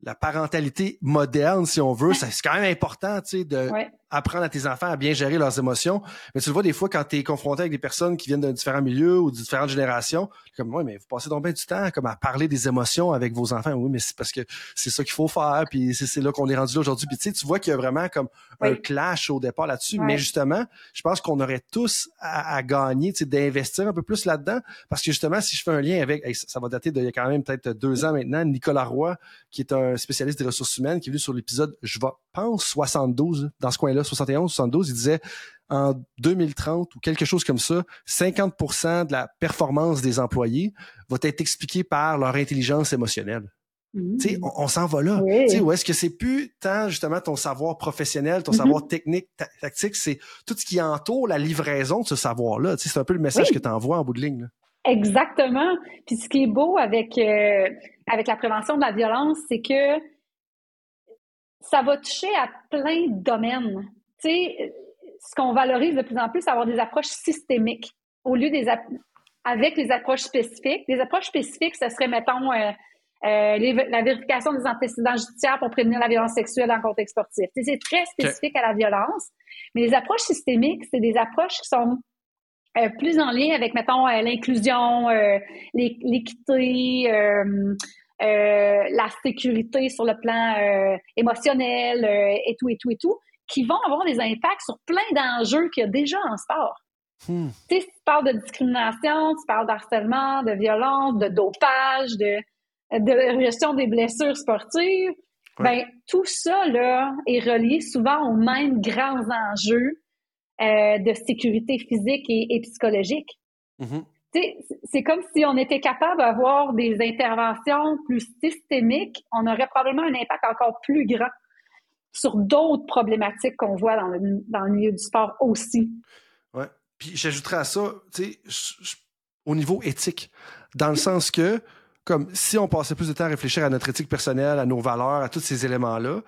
la parentalité moderne, si on veut, c'est quand même important, tu sais, de apprendre à tes enfants à bien gérer leurs émotions. Mais tu le vois des fois quand tu es confronté avec des personnes qui viennent d'un différent milieu ou de différentes générations, comme ouais, mais vous passez donc bien du temps comme à parler des émotions avec vos enfants. Oui, mais c'est parce que c'est ça qu'il faut faire, puis c'est là qu'on est rendu là aujourd'hui. Puis tu sais, tu vois qu'il y a vraiment comme un clash au départ là-dessus. Mais justement, je pense qu'on aurait tous à, à gagner, tu sais, d'investir un peu plus là-dedans, parce que justement, si je fais un lien avec, ça, va dater d'il y a quand même peut-être deux ans maintenant, Nicolas Roy, qui est un spécialiste des ressources humaines, qui est venu sur l'épisode, je pense, 72, dans ce coin-là, 71, 72, il disait en 2030 ou quelque chose comme ça, 50% de la performance des employés va être expliquée par leur intelligence émotionnelle. Mmh. On, on s'en va là. Oui. Où est-ce que c'est plus tant justement ton savoir professionnel, ton mmh savoir technique, tactique, c'est tout ce qui entoure la livraison de ce savoir-là. C'est un peu le message que tu envoies en bout de ligne. Exactement. Puis ce qui est beau avec, euh, avec la prévention de la violence, c'est que ça va toucher à plein de domaines. Tu sais, ce qu'on valorise de plus en plus, c'est avoir des approches systémiques au lieu des avec les approches spécifiques. Les approches spécifiques, ce serait, mettons, euh, euh, la vérification des antécédents judiciaires pour prévenir la violence sexuelle le contexte sportif. c'est très spécifique à la violence. Mais les approches systémiques, c'est des approches qui sont euh, plus en lien avec, mettons, l'inclusion, l'équité, la sécurité sur le plan euh, émotionnel euh, et tout, et tout, et tout, qui vont avoir des impacts sur plein d'enjeux qu'il y a déjà en sport. Hmm. Tu sais, tu parles de discrimination, tu parles d'harcèlement, de violence, de dopage, de, de gestion des blessures sportives. Ben, tout ça, là, est relié souvent aux mêmes grands enjeux de sécurité physique et, psychologique. Mm-hmm c'est comme si on était capable d'avoir des interventions plus systémiques, on aurait probablement un impact encore plus grand sur d'autres problématiques qu'on voit dans le, milieu du sport aussi. Oui. Puis j'ajouterais à ça, tu sais, au niveau éthique, dans le sens que, comme si on passait plus de temps à réfléchir à notre éthique personnelle, à nos valeurs, à tous ces éléments-là,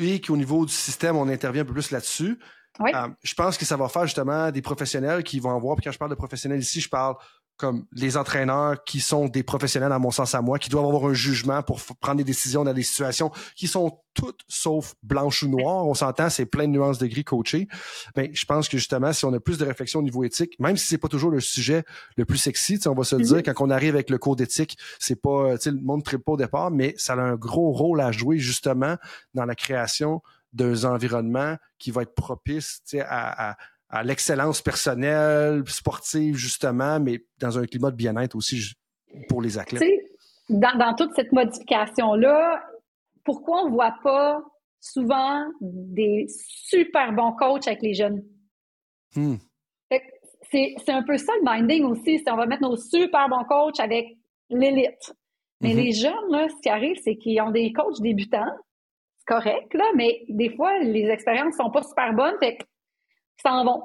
et qu'au niveau du système, on intervient un peu plus là-dessus, euh, je pense que ça va faire justement des professionnels qui vont avoir, puis quand je parle de professionnels ici, je parle comme les entraîneurs qui sont des professionnels à mon sens à moi, qui doivent avoir un jugement pour prendre des décisions dans des situations qui sont toutes sauf blanches ou noires. On s'entend, c'est plein de nuances de gris coachées. Ben, je pense que justement, si on a plus de réflexion au niveau éthique, même si c'est pas toujours le sujet le plus sexy, on va se dire, mm-hmm. quand on arrive avec le cours d'éthique, c'est pas, le monde ne pas au départ, mais ça a un gros rôle à jouer justement dans la création d'un environnement qui va être propice à, à à l'excellence personnelle, sportive, justement, mais dans un climat de bien-être aussi pour les athlètes. Dans, dans toute cette modification-là, pourquoi on ne voit pas souvent des super bons coachs avec les jeunes? Hmm. C'est un peu ça le minding aussi. On va mettre nos super bons coachs avec l'élite. Mais mm-hmm. les jeunes, là, ce qui arrive, c'est qu'ils ont des coachs débutants. C'est correct, là, mais des fois, les expériences sont pas super bonnes. Fait s'en vont.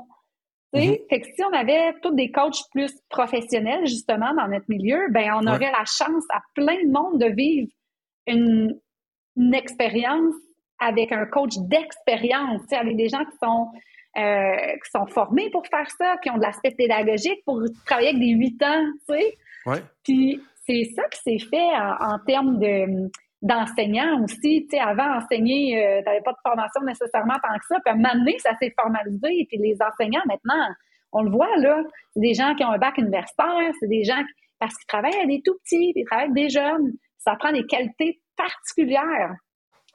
Mm-hmm. Fait que si on avait tous des coachs plus professionnels, justement, dans notre milieu, ben on aurait la chance à plein de monde de vivre une, une expérience avec un coach d'expérience, avec des gens qui sont euh, qui sont formés pour faire ça, qui ont de l'aspect pédagogique pour travailler avec des huit ans, tu sais. Ouais. Puis c'est ça qui s'est fait en termes de d'enseignants aussi. Tu sais, avant, enseigner, euh, tu n'avais pas de formation nécessairement tant que ça. Puis à un moment donné, ça s'est formalisé. Puis les enseignants, maintenant, on le voit, là, c'est des gens qui ont un bac universitaire, c'est des gens parce qu'ils travaillent avec des tout petits, puis ils travaillent avec des jeunes. Ça prend des qualités particulières.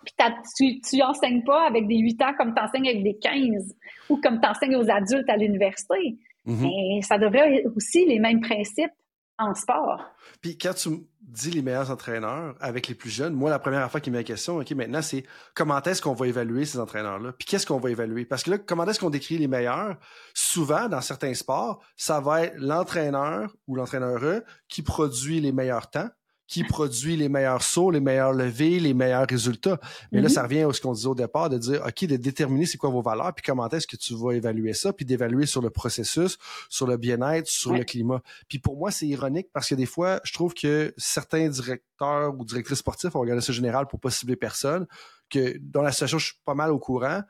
Puis tu, tu enseignes pas avec des 8 ans comme tu enseignes avec des 15 ou comme tu enseignes aux adultes à l'université. Mm-hmm. Mais ça devrait aussi les mêmes principes en sport. Puis quand tu dis les meilleurs entraîneurs avec les plus jeunes, moi, la première fois qu'il met la question, OK, maintenant, c'est comment est-ce qu'on va évaluer ces entraîneurs-là? Puis qu'est-ce qu'on va évaluer? Parce que là, comment est-ce qu'on décrit les meilleurs? Souvent, dans certains sports, ça va être l'entraîneur ou l'entraîneur qui produit les meilleurs temps, qui produit les meilleurs sauts, les meilleurs levées, les meilleurs résultats. Mais là, mm-hmm. ça revient à ce qu'on disait au départ, de dire, OK, de déterminer c'est quoi vos valeurs, puis comment est-ce que tu vas évaluer ça, puis d'évaluer sur le processus, sur le bien-être, sur le climat. Puis pour moi, c'est ironique parce que des fois, je trouve que certains directeurs ou directrices sportifs, on ça général pour pas cibler personne, que dans la situation, je suis pas mal au courant,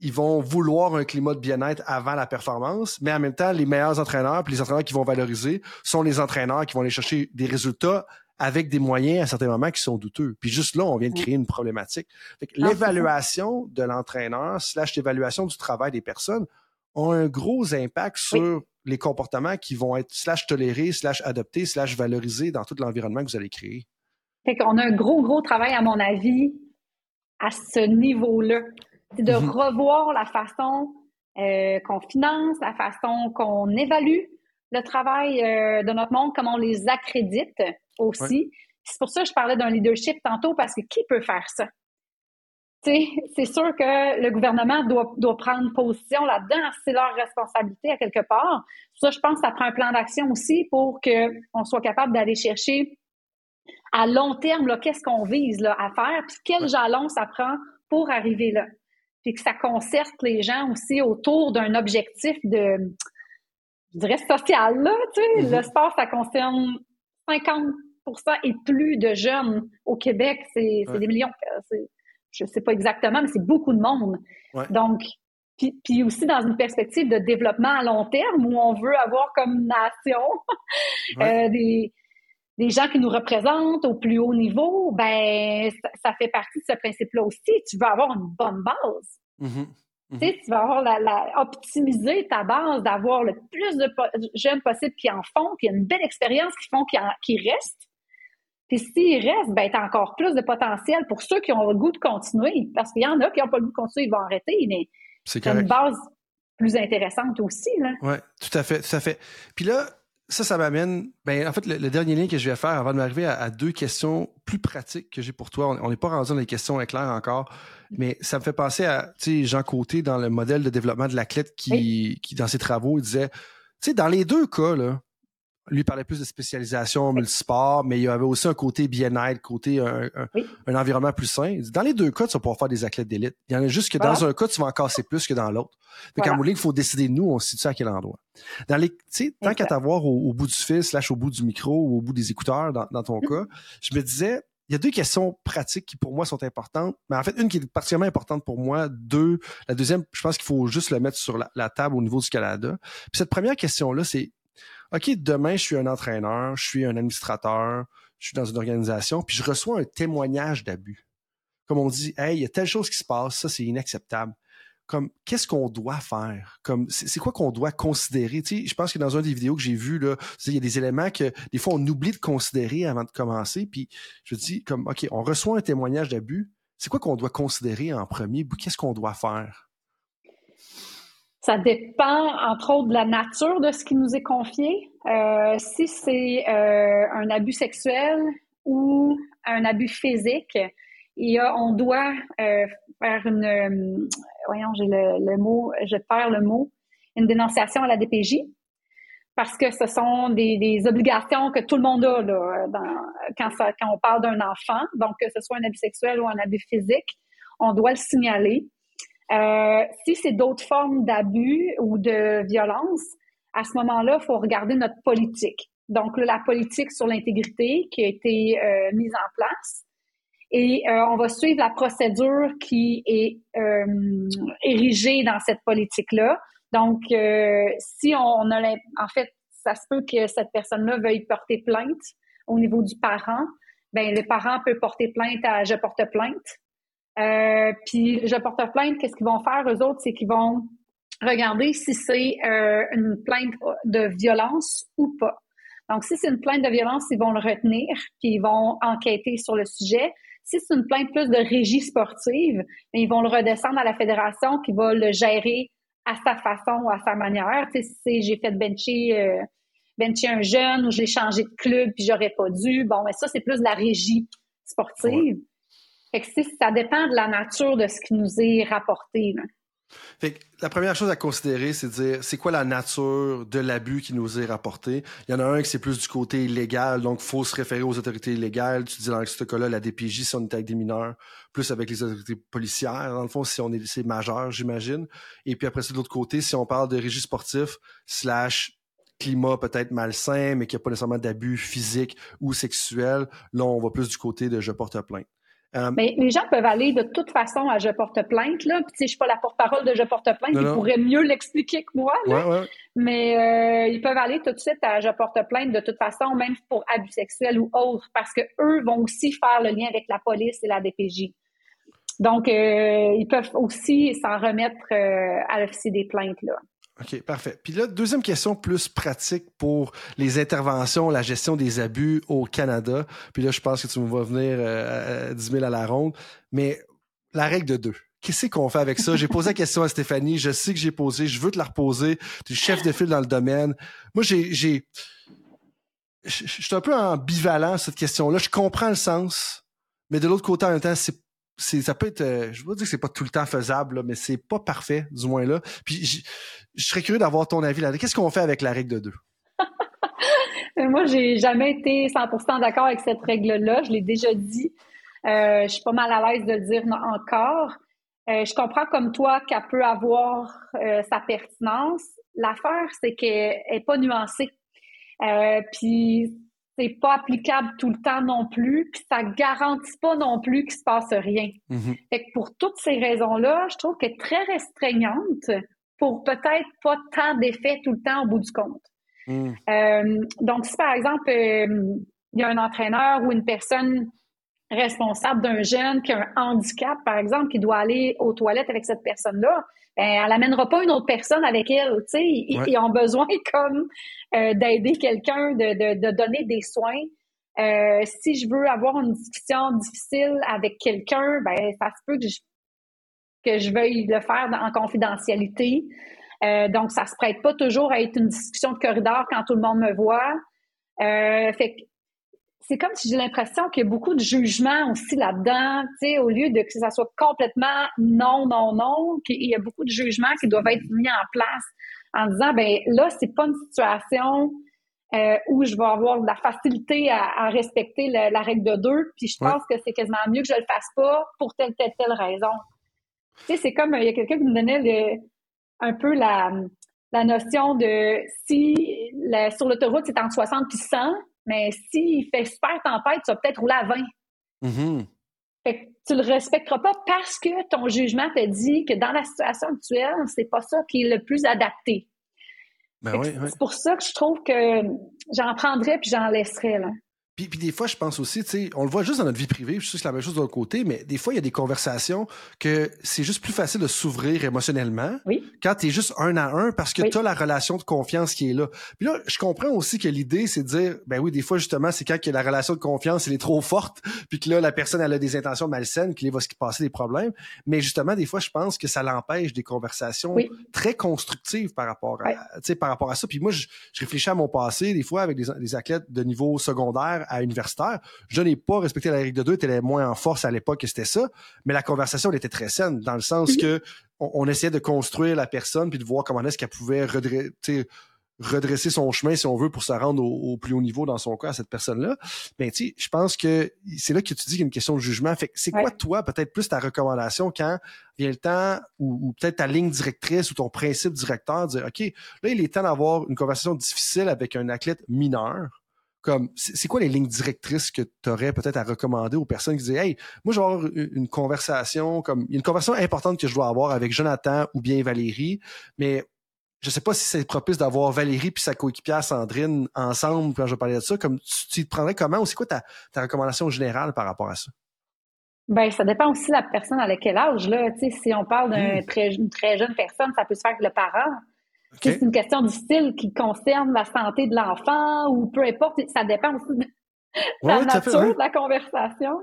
ils vont vouloir un climat de bien-être avant la performance, mais en même temps, les meilleurs entraîneurs, puis les entraîneurs qui vont valoriser, sont les entraîneurs qui vont aller chercher des résultats avec des moyens à certains moments qui sont douteux. Puis juste là, on vient de créer une problématique. L'évaluation de l'entraîneur slash l'évaluation du travail des personnes ont un gros impact sur les comportements qui vont être slash tolérés, slash adoptés, slash valorisés dans tout l'environnement que vous allez créer. Fait qu'on a un gros, gros travail, à mon avis, à ce niveau-là. C'est de mm-hmm. revoir la façon euh, qu'on finance, la façon qu'on évalue le travail euh, de notre monde, comment on les accrédite aussi. C'est pour ça que je parlais d'un leadership tantôt, parce que qui peut faire ça? C'est sûr que le gouvernement doit, doit prendre position là-dedans. C'est leur responsabilité à quelque part. Ça, je pense que ça prend un plan d'action aussi pour qu'on soit capable d'aller chercher à long terme, qu'est-ce qu'on vise là, à faire, puis quel jalon ça prend pour arriver là. Puis que ça concerte les gens aussi autour d'un objectif de, je dirais, social. Là, tu sais. Mm-hmm. Le sport, ça concerne 50% et plus de jeunes au Québec. C'est des millions. Je ne sais pas exactement, mais c'est beaucoup de monde. Donc, puis, puis, aussi dans une perspective de développement à long terme où on veut avoir comme nation euh, des, des gens qui nous représentent au plus haut niveau, ben ça, fait partie de ce principe-là aussi. Tu veux avoir une bonne base. Mm-hmm. Tu sais, tu vas avoir la, optimiser ta base, d'avoir le plus de jeunes possible qui en font, qui ont une belle expérience, qui font, qui, qui restent. Puis s'ils restent, ben t'as encore plus de potentiel pour ceux qui ont le goût de continuer. Parce qu'il y en a qui n'ont pas le goût de continuer, ils vont arrêter, mais c'est une base plus intéressante aussi. Oui, tout à fait, tout à fait. Puis là, ça, ça m'amène. Ben, en fait, le, dernier lien que je vais faire avant de m'arriver à, deux questions plus pratiques que j'ai pour toi. On n'est pas rendu dans les questions éclair encore, mais ça me fait penser à Jean Côté dans le modèle de développement de l'athlète qui, qui, dans ses travaux, il disait, tu sais, dans les deux cas, là, lui parlait plus de spécialisation multisport, mais il y avait aussi un côté bien-être, côté un, un, environnement plus sain. Dans les deux cas, tu vas pouvoir faire des athlètes d'élite. Il y en a juste que dans un cas, tu vas en casser plus que dans l'autre. Fait qu'en il faut décider nous, on se situe à quel endroit. Dans les, tu sais, tant qu'à t'avoir au, bout du fil, slash au bout du micro ou au bout des écouteurs, dans, dans ton cas, je me disais, il y a deux questions pratiques qui pour moi sont importantes, mais en fait une qui est particulièrement importante pour moi. Deux, la deuxième, je pense qu'il faut juste le mettre sur la, la, table au niveau du Canada. Puis cette première question là, c'est OK, demain, je suis un entraîneur, je suis un administrateur, je suis dans une organisation, puis je reçois un témoignage d'abus. Comme on dit, hey, il y a telle chose qui se passe, ça, c'est inacceptable. Comme, qu'est-ce qu'on doit faire? Comme, c'est quoi qu'on doit considérer? Tu sais, je pense que dans une des vidéos que j'ai vues, là, il y a des éléments que, des fois, on oublie de considérer avant de commencer. Puis, je dis, comme, OK, on reçoit un témoignage d'abus. C'est quoi qu'on doit considérer en premier? Qu'est-ce qu'on doit faire? Ça dépend, entre autres, de la nature de ce qui nous est confié. Euh, si c'est euh, un abus sexuel ou un abus physique, on doit euh, faire une, voyons, j'ai le, mot, je perds le mot, une dénonciation à la DPJ parce que ce sont des, obligations que tout le monde a là, quand on parle d'un enfant. Donc, que ce soit un abus sexuel ou un abus physique, on doit le signaler. Euh, si c'est d'autres formes d'abus ou de violence, à ce moment-là, il faut regarder notre politique. Donc, la politique sur l'intégrité qui a été euh, mise en place. Et euh, on va suivre la procédure qui est érigée dans cette politique-là. Donc, si on a, en fait, ça se peut que cette personne-là veuille porter plainte au niveau du parent, ben le parent peut porter plainte à je porte plainte. Euh, puis je porte plainte, qu'est-ce qu'ils vont faire eux autres, c'est qu'ils vont regarder si c'est euh, une plainte de violence ou pas. Donc, si c'est une plainte de violence, ils vont le retenir, puis ils vont enquêter sur le sujet. Si c'est une plainte plus de régie sportive, ben, ils vont le redescendre à la fédération qui va le gérer à sa façon ou à sa manière. Tu sais, si j'ai fait bencher, euh, bencher un jeune ou je l'ai changé de club puis j'aurais pas dû, bon, mais ça, c'est plus de la régie sportive. Ça dépend de la nature de ce qui nous est rapporté. La première chose à considérer, c'est de dire c'est quoi la nature de l'abus qui nous est rapporté? Il y en a un qui c'est plus du côté illégal, donc faut se référer aux autorités illégales. Tu dis dans ce cas-là, la DPJ si on est avec des mineurs, plus avec les autorités policières, dans le fond, si on est c'est majeur, j'imagine. Et puis après ça, de l'autre côté, si on parle de régis sportif, slash climat peut-être malsain, mais qui n'y a pas nécessairement d'abus physique ou sexuel, là, on va plus du côté de je porte plainte. Euh, mais les gens peuvent aller de toute façon à Je porte plainte, là. Puis, je suis pas la porte-parole de Je porte plainte, ils pourraient mieux l'expliquer que moi, Mais euh, ils peuvent aller tout de suite à Je porte plainte de toute façon, même pour abus sexuels ou autres, parce que eux vont aussi faire le lien avec la police et la DPJ. Donc, euh, ils peuvent aussi s'en remettre à l'officier des plaintes, là. OK, parfait. Puis là, deuxième question plus pratique pour les interventions, la gestion des abus au Canada. Puis là, je pense que tu me vas venir euh, à 10 000 à la ronde. Mais la règle de deux. Qu'est-ce qu'on fait avec ça? J'ai posé la question à Stéphanie. Je sais que j'ai posé. Je veux te la reposer. Tu es chef de file dans le domaine. Moi, j'ai, j'ai, je suis un peu ambivalent cette question-là. Je comprends le sens, mais de l'autre côté, en même temps, c'est ça peut être euh, je veux dire que c'est pas tout le temps faisable mais c'est pas parfait du moins là. Puis je, serais curieux d'avoir ton avis là qu'est-ce qu'on fait avec la règle de deux? Moi j'ai jamais été 100% d'accord avec cette règle là je l'ai déjà dit. Euh, je suis pas mal à l'aise de le dire encore. Euh, je comprends comme toi qu'elle peut avoir sa pertinence. L'affaire c'est qu'elle est pas nuancée. Puis c'est pas applicable tout le temps non plus, puis ça garantit pas non plus qu'il se passe rien. Mm-hmm. Fait que pour toutes ces raisons-là, je trouve qu'elle est très restreignante pour peut-être pas tant d'effets tout le temps au bout du compte. Mm. Euh, donc, si par exemple, euh, il y a un entraîneur ou une personne responsable d'un jeune qui a un handicap, par exemple, qui doit aller aux toilettes avec cette personne-là, ben, elle n'amènera pas une autre personne avec elle. Tu sais, ils, ont besoin comme euh, d'aider quelqu'un, de, de, donner des soins. Euh, si je veux avoir une discussion difficile avec quelqu'un, ben ça se peut que je, que je veuille le faire en confidentialité. Euh, donc, ça se prête pas toujours à être une discussion de corridor quand tout le monde me voit. fait que c'est comme si j'ai l'impression qu'il y a beaucoup de jugement aussi là-dedans, tu sais, au lieu de que ça soit complètement non, non, non, qu'il y a beaucoup de jugements qui doivent être mis en place en disant, ben là, c'est pas une situation euh, où je vais avoir de la facilité à, respecter la règle de deux, puis je pense que c'est quasiment mieux que je le fasse pas pour telle, telle, telle raison. Tu sais, c'est comme, il y a quelqu'un qui me donnait un peu la, la notion de si sur l'autoroute, c'est entre 60 et 100, mais s'il fait super tempête, tu vas peut-être rouler à 20. Mm-hmm. Fait que tu le respecteras pas parce que ton jugement te dit que dans la situation actuelle, c'est pas ça qui est le plus adapté. Ben c'est pour ça que je trouve que j'en prendrais puis j'en laisserais. Là. Puis, puis, des fois, je pense aussi, tu sais, on le voit juste dans notre vie privée, je sais que c'est la même chose de l'autre côté, mais des fois, il y a des conversations que c'est juste plus facile de s'ouvrir émotionnellement oui. quand tu es juste un à un parce que tu as la relation de confiance qui est là. Puis là, je comprends aussi que l'idée, c'est de dire, ben oui, des fois, justement, c'est quand que la relation de confiance, elle est trop forte, puis que là, la personne, elle a des intentions malsaines, qu'il va se passer des problèmes. Mais justement, des fois, je pense que ça l'empêche des conversations très constructives par rapport à, tu sais, par rapport à ça. Puis moi, je, réfléchis à mon passé, des fois, avec des, des athlètes de niveau secondaire à universitaire. Je n'ai pas respecté la règle de deux, était moins en force à l'époque que c'était ça, mais la conversation elle était très saine dans le sens mhm. que on, essayait de construire la personne puis de voir comment est-ce qu'elle pouvait redresser, redresser son chemin, si on veut, pour se rendre au, plus haut niveau dans son cas à cette personne-là. Ben, tu je pense que c'est là que tu dis qu'il y a une question de jugement. Fait c'est quoi, toi, peut-être plus ta recommandation quand vient le temps ou, peut-être ta ligne directrice ou ton principe directeur de dire, OK, là, il est temps d'avoir une conversation difficile avec un athlète mineur comme c'est quoi les lignes directrices que tu aurais peut-être à recommander aux personnes qui disent Hey, moi je vais avoir une conversation comme une conversation importante que je dois avoir avec Jonathan ou bien Valérie, mais je sais pas si c'est propice d'avoir Valérie puis sa coéquipière Sandrine ensemble quand je vais parler de ça. Comme tu, te prendrais comment ou c'est quoi ta, recommandation générale par rapport à ça? Ben, ça dépend aussi de la personne à quel âge, là. si on parle d'une hmm. très, très jeune personne, ça peut se faire avec le parent. C'est une question difficile qui concerne la santé de l'enfant ou peu importe, ça dépend aussi de la nature de la conversation.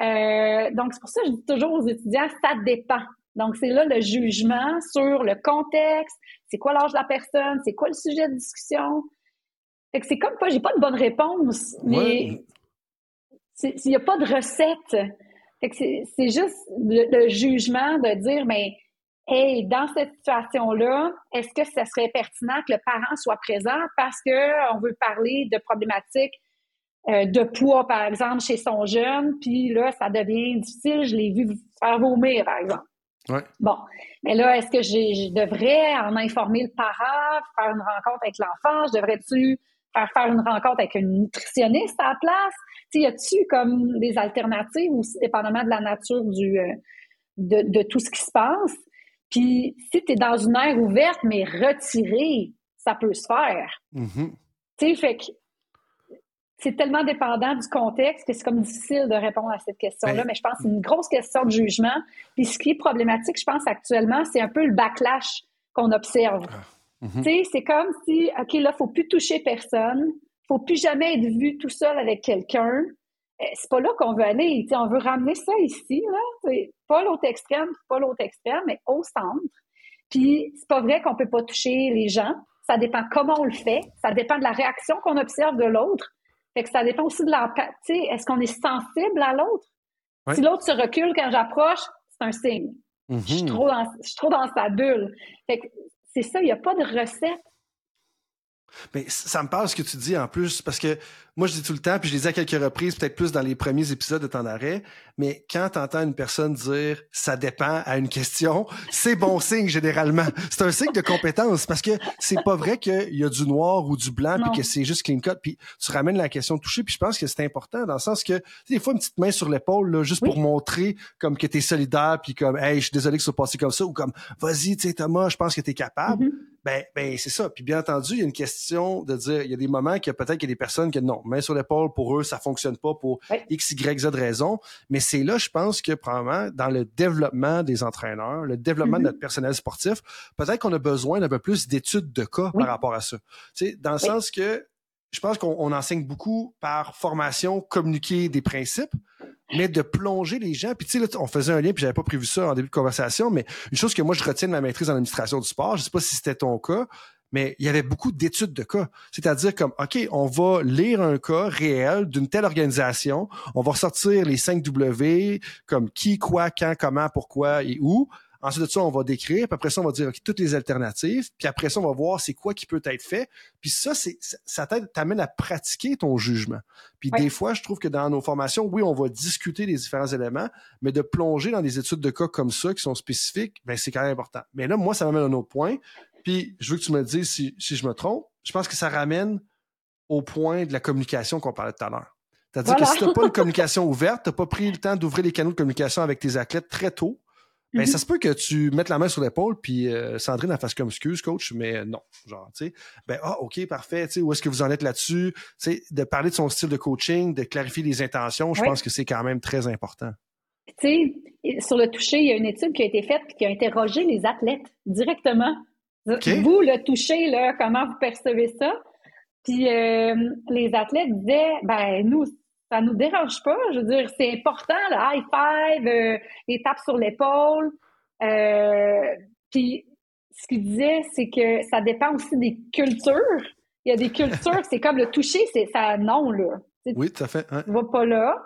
Euh, donc, c'est pour ça que je dis toujours aux étudiants, ça dépend. Donc, c'est là le jugement sur le contexte, c'est quoi l'âge de la personne, c'est quoi le sujet de discussion. Fait que c'est comme pas, j'ai pas de bonne réponse, mais il n'y a pas de recette. Fait que c'est juste le, le, jugement de dire, mais Hey, dans cette situation-là, est-ce que ce serait pertinent que le parent soit présent? Parce qu'on veut parler de problématiques euh, de poids, par exemple, chez son jeune, puis là, ça devient difficile. Je l'ai vu faire vomir, par exemple. Ouais. Bon, mais là, est-ce que je devrais en informer le parent, faire une rencontre avec l'enfant? Je devrais-tu faire faire une rencontre avec une nutritionniste à la place? y a-tu comme des alternatives aussi, dépendamment de la nature du, euh, de, de, tout ce qui se passe? Puis si tu es dans une aire ouverte, mais retirée, ça peut se faire. Mm-hmm. Tu sais, fait que c'est tellement dépendant du contexte que c'est comme difficile de répondre à cette question-là, ben, mais je pense que c'est une grosse question de jugement. Puis ce qui est problématique, je pense, actuellement, c'est un peu le backlash qu'on observe. Ah, mm-hmm. Tu sais, c'est comme si, OK, là, faut plus toucher personne, faut plus jamais être vu tout seul avec quelqu'un. Eh, c'est pas là qu'on veut aller. on veut ramener ça ici, là. Pas l'autre extrême, pas l'autre extrême, mais au centre. Puis c'est pas vrai qu'on peut pas toucher les gens. Ça dépend comment on le fait. Ça dépend de la réaction qu'on observe de l'autre. Fait que ça dépend aussi de l'empathie. Est-ce qu'on est sensible à l'autre? Si l'autre se recule quand j'approche, c'est un signe. je, suis mhm. trop dans, je suis trop dans sa bulle. Fait que c'est ça, il n'y a pas de recette. Mais ça me parle ce que tu dis en plus, parce que moi, je dis tout le temps, puis je l'ai dit à quelques reprises, peut-être plus dans les premiers épisodes de Temps d'arrêt, mais quand tu entends une personne dire « ça dépend » à une question, c'est bon signe généralement. C'est un signe de compétence, parce que c'est pas vrai qu'il y a du noir ou du blanc, puis que c'est juste clean cut, puis tu ramènes la question touchée, puis je pense que c'est important, dans le sens que, des fois, une petite main sur l'épaule, juste pour montrer comme que tu es solidaire, puis comme « hey, je suis désolé que ça soit passé comme ça », ou comme « vas-y, tu sais, Thomas, je pense que tu es capable mm-hmm. Ben, ben c'est ça. Puis bien entendu, il y a une question de dire, il y a des moments que peut-être qu'il y a des personnes qui non, main sur l'épaule, pour eux, ça fonctionne pas pour X, Y, Z raison. Mais c'est là, je pense que probablement, dans le développement des entraîneurs, le développement de mm-hmm. notre personnel sportif, peut-être qu'on a besoin d'un peu plus d'études de cas par rapport à ça. Tu sais, dans le sens que je pense qu'on enseigne beaucoup par formation, communiquer des principes, mais de plonger les gens. Puis tu sais, on faisait un lien, puis j'avais pas prévu ça en début de conversation, mais une chose que moi je retiens de ma maîtrise en administration du sport, je sais pas si c'était ton cas, mais il y avait beaucoup d'études de cas. C'est-à-dire comme, OK, on va lire un cas réel d'une telle organisation, on va ressortir les 5 W, comme qui, quoi, quand, comment, pourquoi et où. Ensuite de ça, on va décrire, puis après ça, on va dire toutes les alternatives, puis après ça, on va voir c'est quoi qui peut être fait. Puis ça, c'est ça t'amène à pratiquer ton jugement. Puis des fois, je trouve que dans nos formations, oui, on va discuter des différents éléments, mais de plonger dans des études de cas comme ça qui sont spécifiques, ben c'est quand même important. Mais là, moi, ça m'amène à un autre point. Puis je veux que tu me dises si, si je me trompe. Je pense que ça ramène au point de la communication qu'on parlait tout à l'heure. C'est-à-dire que si tu n'as pas une communication ouverte, tu n'as pas pris le temps d'ouvrir les canaux de communication avec tes athlètes très tôt, ben, ça mm-hmm. se peut que tu mettes la main sur l'épaule, puis euh, Sandrine la fasse comme excuse, coach, mais non. Genre, tu sais, ben, ah, OK, parfait, tu sais, où est-ce que vous en êtes là-dessus? Tu sais, de parler de son style de coaching, de clarifier les intentions, je pense que c'est quand même très important. Tu sais, sur le toucher, il y a une étude qui a été faite qui a interrogé les athlètes directement vous, le toucher, là, comment vous percevez ça? Puis euh, les athlètes disaient, ben nous, ça nous dérange pas. Je veux dire, c'est important, le high five, euh, les tapes sur l'épaule. Euh, puis ce qu'ils disaient, c'est que ça dépend aussi des cultures. Il y a des cultures, c'est comme le toucher, c'est ça non là. Oui, tout à fait. Tu vas pas là.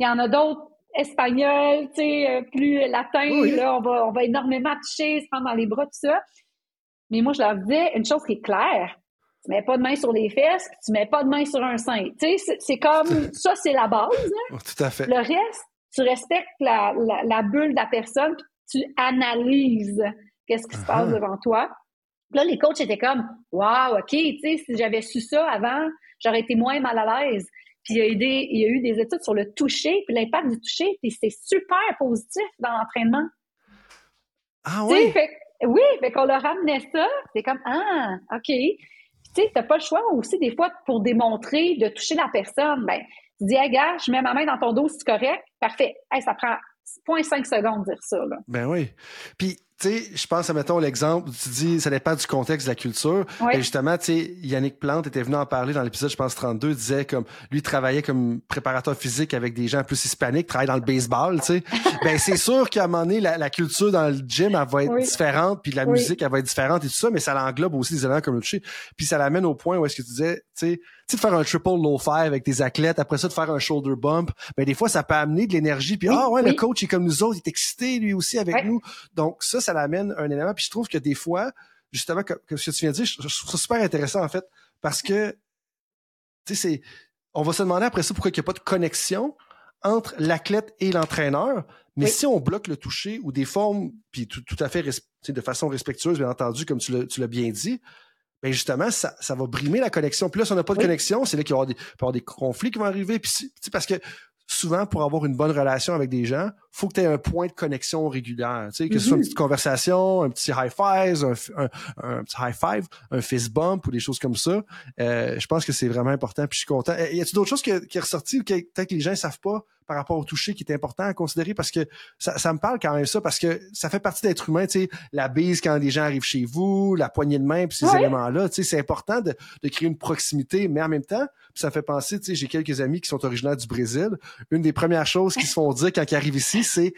Il y en a d'autres espagnols, tu sais, plus latins, là, on va, on va énormément toucher, se prendre dans les bras, tout ça. Mais moi, je leur disais une chose qui est claire. Tu mets pas de main sur les fesses, puis tu mets pas de main sur un sein. Tu sais, c'est comme, ça, c'est la base. Hein. Tout à fait. Le reste, tu respectes la, la, bulle de la personne, puis tu analyses qu'est-ce qui se passe devant toi. là, les coachs étaient comme, wow, OK, tu sais, si j'avais su ça avant, j'aurais été moins mal à l'aise. Puis il y, a eu des, il y a eu des études sur le toucher, puis l'impact du toucher, puis c'est super positif dans l'entraînement. Ah oui? Oui, fait qu'on leur ramenait ça. C'est comme, ah, OK. Tu sais, t'as pas le choix aussi, des fois, pour démontrer, de toucher la personne. Ben, tu dis, hey, gars, je mets ma main dans ton dos, c'est correct. Parfait. Hey, ça prend 0.5 secondes de dire ça, là. Ben oui. Puis, tu sais, je pense, à mettons l'exemple, tu dis, ça dépend du contexte de la culture. Et justement, tu sais, Yannick Plante était venu en parler dans l'épisode, je pense, 32, disait comme, lui travaillait comme préparateur physique avec des gens plus hispaniques, travaillait dans le baseball, tu sais. ben, c'est sûr qu'à un moment donné, la, culture dans le gym, elle va être différente, puis la musique, elle va être différente et tout ça, mais ça l'englobe aussi des éléments comme le. Puis ça l'amène au point où est-ce que tu disais, tu sais, tu de faire un triple low five avec tes athlètes, après ça de faire un shoulder bump, ben des fois ça peut amener de l'énergie puis ah ouais le coach est comme nous autres, il est excité lui aussi avec nous. Donc ça ça l'amène un élément puis je trouve que des fois justement comme, ce que tu viens de dire, je, trouve ça super intéressant en fait parce que tu sais c'est on va se demander après ça pourquoi il n'y a pas de connexion entre l'athlète et l'entraîneur, mais si on bloque le toucher ou des formes, puis tout, à fait de façon respectueuse, bien entendu, comme tu l'as bien dit, ben justement, ça, ça va brimer la connexion. Puis là, si on n'a pas de connexion, c'est là qu'il y, aura des, avoir des conflits qui vont arriver. Puis, parce que souvent, pour avoir une bonne relation avec des gens, faut que tu aies un point de connexion régulière. Tu sais, que ce soit une mm-hmm. petite conversation, un petit high five, un, un, petit high five, un fist bump ou des choses comme ça. Euh, je pense que c'est vraiment important. Puis je suis content. Y a-t-il d'autres choses qui, qui est ressorti ou que peut-être que les gens ne savent pas? Par rapport au toucher qui est important à considérer parce que ça, ça me parle quand même ça parce que ça fait partie d'être humain, tu sais, la bise quand des gens arrivent chez vous, la poignée de main, puis ces éléments-là, tu sais, c'est important de, de, créer une proximité, mais en même temps, ça fait penser, tu sais, j'ai quelques amis qui sont originaires du Brésil. Une des premières choses qu'ils se font dire quand ils arrivent ici, c'est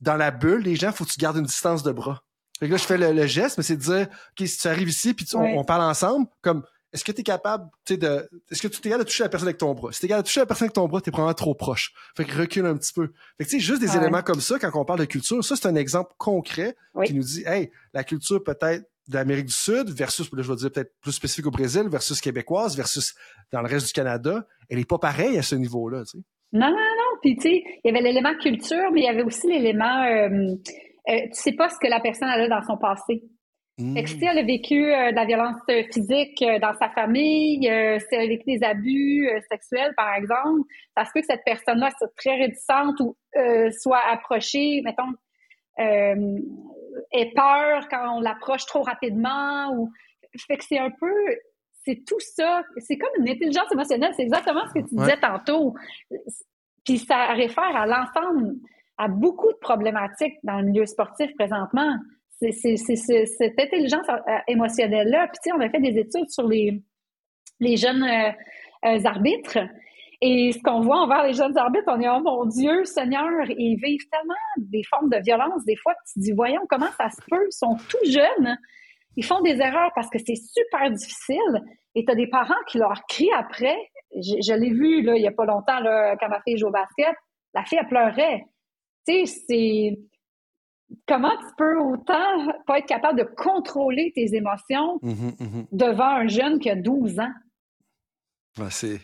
dans la bulle, les gens, faut que tu gardes une distance de bras. Fait que là, je fais le, geste, mais c'est de dire, OK, si tu arrives ici, puis on, parle ensemble, comme, est-ce que tu es capable, tu sais, de, est-ce que tu es capable de toucher la personne avec ton bras? Si tu es capable de toucher la personne avec ton bras, tu es probablement trop proche. Fait que recule un petit peu. Fait que, tu sais, juste des éléments comme ça, quand on parle de culture, ça, c'est un exemple concret qui nous dit, hey, la culture peut-être de l'Amérique du Sud versus, là, je vais dire peut-être plus spécifique au Brésil, versus québécoise, versus dans le reste du Canada, elle est pas pareille à ce niveau-là, tu sais. Non, non, non. Puis, tu sais, il y avait l'élément culture, mais il y avait aussi l'élément, euh, euh, tu sais pas ce que la personne a dans son passé. Mmh. Fait que si elle a vécu euh, de la violence physique euh, dans sa famille, euh, si elle a vécu des abus sexuels, par exemple, ça se peut que cette personne-là soit très réticente ou soit approchée, mettons, ait peur quand on l'approche trop rapidement. Ou... Fait que c'est un peu... C'est tout ça. C'est comme une intelligence émotionnelle. C'est exactement ce que tu disais tantôt. Puis ça réfère à l'ensemble, à beaucoup de problématiques dans le milieu sportif présentement c'est cette intelligence euh, émotionnelle-là. Puis, tu sais, on a fait des études sur les, les jeunes euh, euh, arbitres. Et ce qu'on voit envers les jeunes arbitres, on est, oh mon Dieu, Seigneur, ils vivent tellement des formes de violence. Des fois, tu te dis, voyons comment ça se peut? Ils sont tout jeunes. Ils font des erreurs parce que c'est super difficile. Et tu as des parents qui leur crient après. Je, l'ai vu, là, il y a pas longtemps, là, quand ma fille joue au basket. La fille, elle pleurait. Tu sais, c'est comment tu peux autant pas être capable de contrôler tes émotions mmh mmh devant un jeune qui a 12 ans? c'est...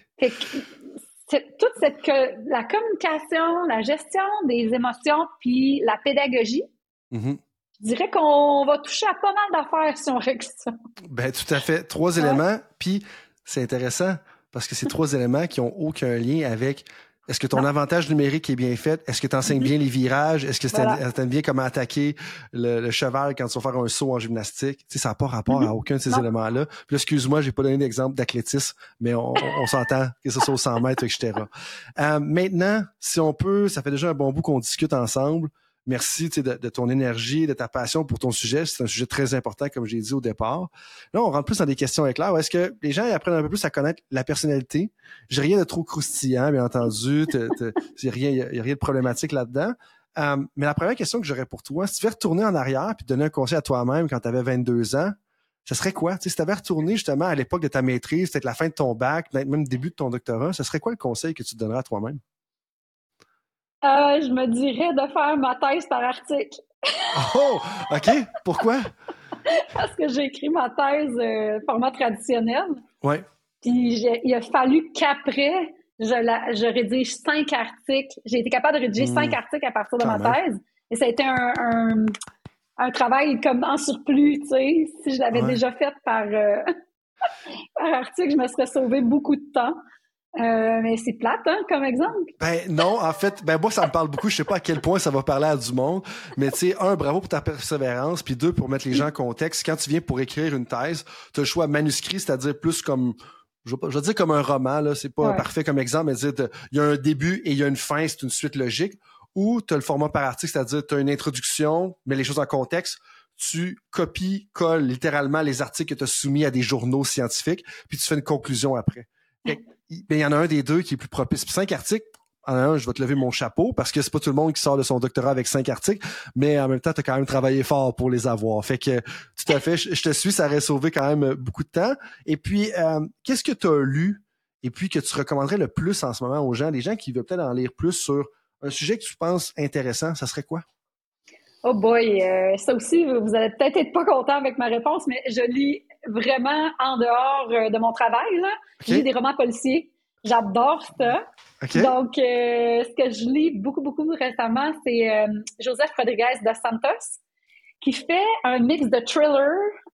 toute cette la communication, la gestion des émotions, puis la pédagogie, mmh je dirais qu'on va toucher à pas mal d'affaires si on règle ça. Ben, tout à fait. Trois éléments, puis c'est intéressant parce que c'est trois éléments qui ont aucun lien avec est-ce que ton avantage numérique est bien fait? Est-ce que tu enseignes bien les virages? Est-ce que tu voilà. bien comment attaquer le, cheval quand tu vas faire un saut en gymnastique? Tu sais, ça n'a pas rapport à mm-hmm. aucun de ces éléments-là. Puis excuse-moi, j'ai pas donné d'exemple d'athlétisme, mais on, s'entend que ce soit au 100 mètres, etc. Euh, maintenant, si on peut, ça fait déjà un bon bout qu'on discute ensemble. Merci de, de, ton énergie, de ta passion pour ton sujet. C'est un sujet très important, comme j'ai dit au départ. Là, on rentre plus dans des questions éclairs. Est-ce que les gens apprennent un peu plus à connaître la personnalité? J'ai rien de trop croustillant, bien entendu. Il n'y a, rien, a rien de problématique là-dedans. Euh, mais la première question que j'aurais pour toi, si tu veux retourner en arrière puis donner un conseil à toi-même quand tu avais 22 ans, ce serait quoi? si tu avais retourné justement à l'époque de ta maîtrise, peut-être la fin de ton bac, peut-être même le début de ton doctorat, ce serait quoi le conseil que tu donnerais à toi-même? Euh, je me dirais de faire ma thèse par article. oh, OK. Pourquoi? Parce que j'ai écrit ma thèse euh, format traditionnel. Oui. Puis il a fallu qu'après, je, je rédige cinq articles. J'ai été capable de rédiger hmm. cinq articles à partir de ma thèse. Et ça a été un, un, travail comme en surplus, tu sais. Si je l'avais déjà fait par, euh, par article, je me serais sauvé beaucoup de temps. Euh, mais c'est plate, hein, comme exemple. Ben non, en fait, ben moi ça me parle beaucoup. Je sais pas à quel point ça va parler à du monde, mais tu sais, un, bravo pour ta persévérance, puis deux, pour mettre les gens en contexte. Quand tu viens pour écrire une thèse, tu as le choix manuscrit, c'est-à-dire plus comme je veux dire comme un roman là, c'est pas parfait comme exemple, mais dire il y a un début et il y a une fin, c'est une suite logique. Ou tu as le format par article, c'est-à-dire tu as une introduction, mais les choses en contexte tu copies, colles littéralement les articles que tu as soumis à des journaux scientifiques, puis tu fais une conclusion après. Ben, il y en a un des deux qui est plus propice. Puis cinq articles, en un, je vais te lever mon chapeau parce que c'est pas tout le monde qui sort de son doctorat avec cinq articles, mais en même temps, tu as quand même travaillé fort pour les avoir. Fait que tout à fait, je, te suis, ça aurait sauvé quand même beaucoup de temps. Et puis, euh, qu'est-ce que tu as lu et puis que tu recommanderais le plus en ce moment aux gens, les gens qui veulent peut-être en lire plus sur un sujet que tu penses intéressant, ça serait quoi? Oh boy, euh, ça aussi, vous allez peut-être être pas content avec ma réponse, mais je lis vraiment en dehors euh, de mon travail. Là. Je lis des romans policiers. J'adore ça. Donc, euh, ce que je lis beaucoup, beaucoup récemment, c'est Joseph Rodriguez de Santos, qui fait un mix de thriller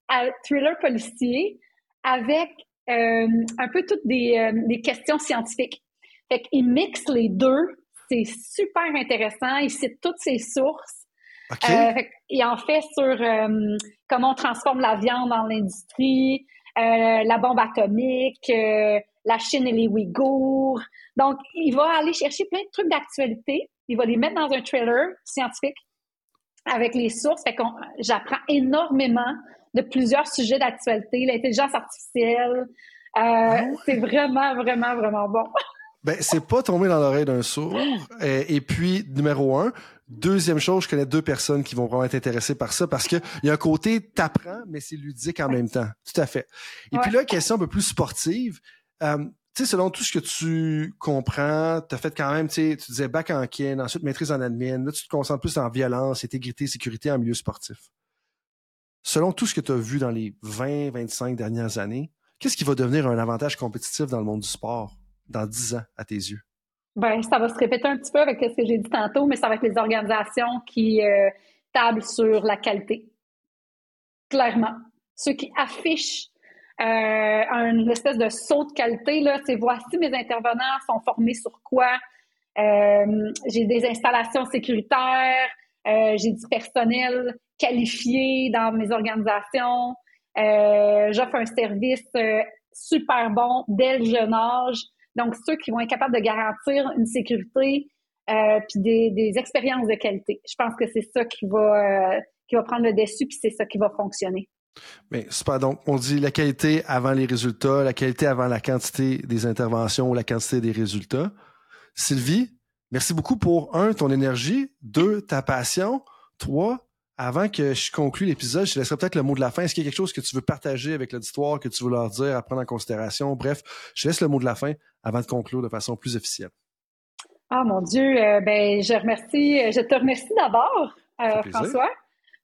à thriller policier avec euh, un peu toutes des, des questions scientifiques. Fait qu'il mixe les deux. C'est super intéressant. Il cite toutes ses sources. Euh, il en fait sur euh, comment on transforme la viande dans l'industrie, euh, la bombe atomique, la Chine et les Ouïghours. Donc, il va aller chercher plein de trucs d'actualité. Il va les mettre dans un trailer scientifique avec les sources. Fait qu'on, j'apprends énormément de plusieurs sujets d'actualité, l'intelligence artificielle. Ah c'est vraiment, vraiment, vraiment bon. Ben, c'est pas tombé dans l'oreille d'un sourd. Et, puis, numéro un. Deuxième chose, je connais deux personnes qui vont vraiment être intéressées par ça parce qu'il y a un côté t'apprends, mais c'est ludique en même temps. Tout à fait. Et puis là, question un peu plus sportive. Euh, tu sais, selon tout ce que tu comprends, tu as fait quand même, tu sais, tu disais bac en kin, ensuite maîtrise en admin, là, tu te concentres plus en violence, intégrité, sécurité en milieu sportif. Selon tout ce que tu as vu dans les 20, 25 dernières années, qu'est-ce qui va devenir un avantage compétitif dans le monde du sport? dans 10 ans à tes yeux? Ben, ça va se répéter un petit peu avec ce que j'ai dit tantôt, mais ça va être les organisations qui euh, tablent sur la qualité. Clairement. Ceux qui affichent euh, une espèce de saut de qualité, là, c'est voici mes intervenants sont formés sur quoi? Euh, j'ai des installations sécuritaires, j'ai du personnel qualifié dans mes organisations, j'offre un service super bon dès le jeune âge. Donc, ceux qui vont être capables de garantir une sécurité euh, puis des, expériences de qualité. Je pense que c'est ça qui va, euh, qui va prendre le dessus puis c'est ça qui va fonctionner. Mais super. Donc, on dit la qualité avant les résultats, la qualité avant la quantité des interventions ou la quantité des résultats. Sylvie, merci beaucoup pour un, ton énergie, deux, ta passion, trois, avant que je conclue l'épisode, je te laisserai peut-être le mot de la fin. Est-ce qu'il y a quelque chose que tu veux partager avec l'auditoire, que tu veux leur dire, à prendre en considération? Bref, je te laisse le mot de la fin avant de conclure de façon plus officielle. Ah mon Dieu, euh, ben je remercie, je te remercie d'abord, euh, François,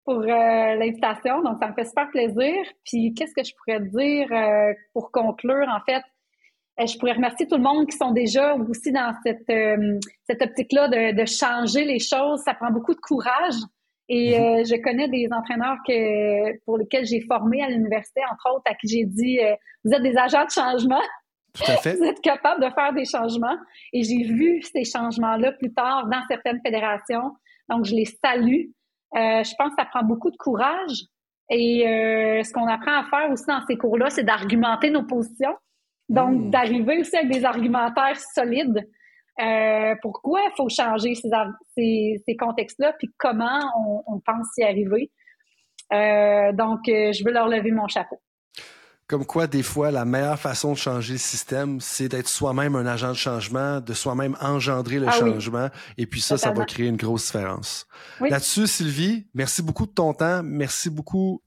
pour euh, l'invitation. Donc, ça me fait super plaisir. Puis, qu'est-ce que je pourrais te dire pour conclure? En fait, je pourrais remercier tout le monde qui sont déjà aussi dans cette, cette optique-là de, de changer les choses. Ça prend beaucoup de courage. Et mhm. euh, je connais des entraîneurs que, pour lesquels j'ai formé à l'université, entre autres, à qui j'ai dit euh, Vous êtes des agents de changement. Tout à fait. Vous êtes capables de faire des changements. Et j'ai vu ces changements-là plus tard dans certaines fédérations. Donc, je les salue. Euh, je pense que ça prend beaucoup de courage. Et ce qu'on apprend à faire aussi dans ces cours-là, c'est d'argumenter nos positions. Donc, mmh. d'arriver aussi avec des argumentaires solides. Euh, pourquoi il faut changer ces, contextes-là, puis comment on, pense y arriver? Euh, donc, euh, je veux leur lever mon chapeau. Comme quoi, des fois, la meilleure façon de changer le système, c'est d'être soi-même un agent de changement, de soi-même engendrer le ah changement. Et puis ça, ça va créer une grosse différence. Là-dessus, Sylvie, merci beaucoup de ton temps. Merci beaucoup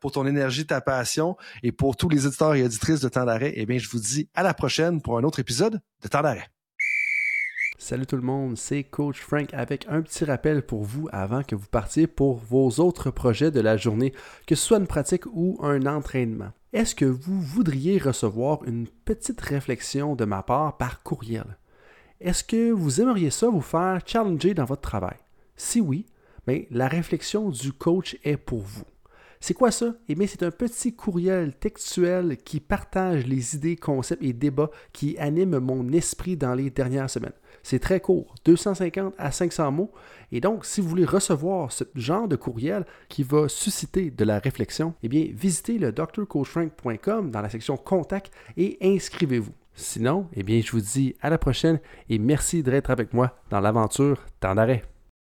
pour ton énergie, ta passion. Et pour tous les éditeurs et auditrices de Temps d'arrêt, eh bien, je vous dis à la prochaine pour un autre épisode de Temps d'arrêt. Salut tout le monde, c'est Coach Frank avec un petit rappel pour vous avant que vous partiez pour vos autres projets de la journée, que ce soit une pratique ou un entraînement. Est-ce que vous voudriez recevoir une petite réflexion de ma part par courriel? Est-ce que vous aimeriez ça vous faire challenger dans votre travail? Si oui, bien, la réflexion du coach est pour vous. C'est quoi ça? Eh bien, c'est un petit courriel textuel qui partage les idées, concepts et débats qui animent mon esprit dans les dernières semaines. C'est très court, 250 à 500 mots. Et donc, si vous voulez recevoir ce genre de courriel qui va susciter de la réflexion, eh bien, visitez le drcoachfrank.com dans la section Contact et inscrivez-vous. Sinon, eh bien, je vous dis à la prochaine et merci d'être avec moi dans l'aventure Temps d'arrêt.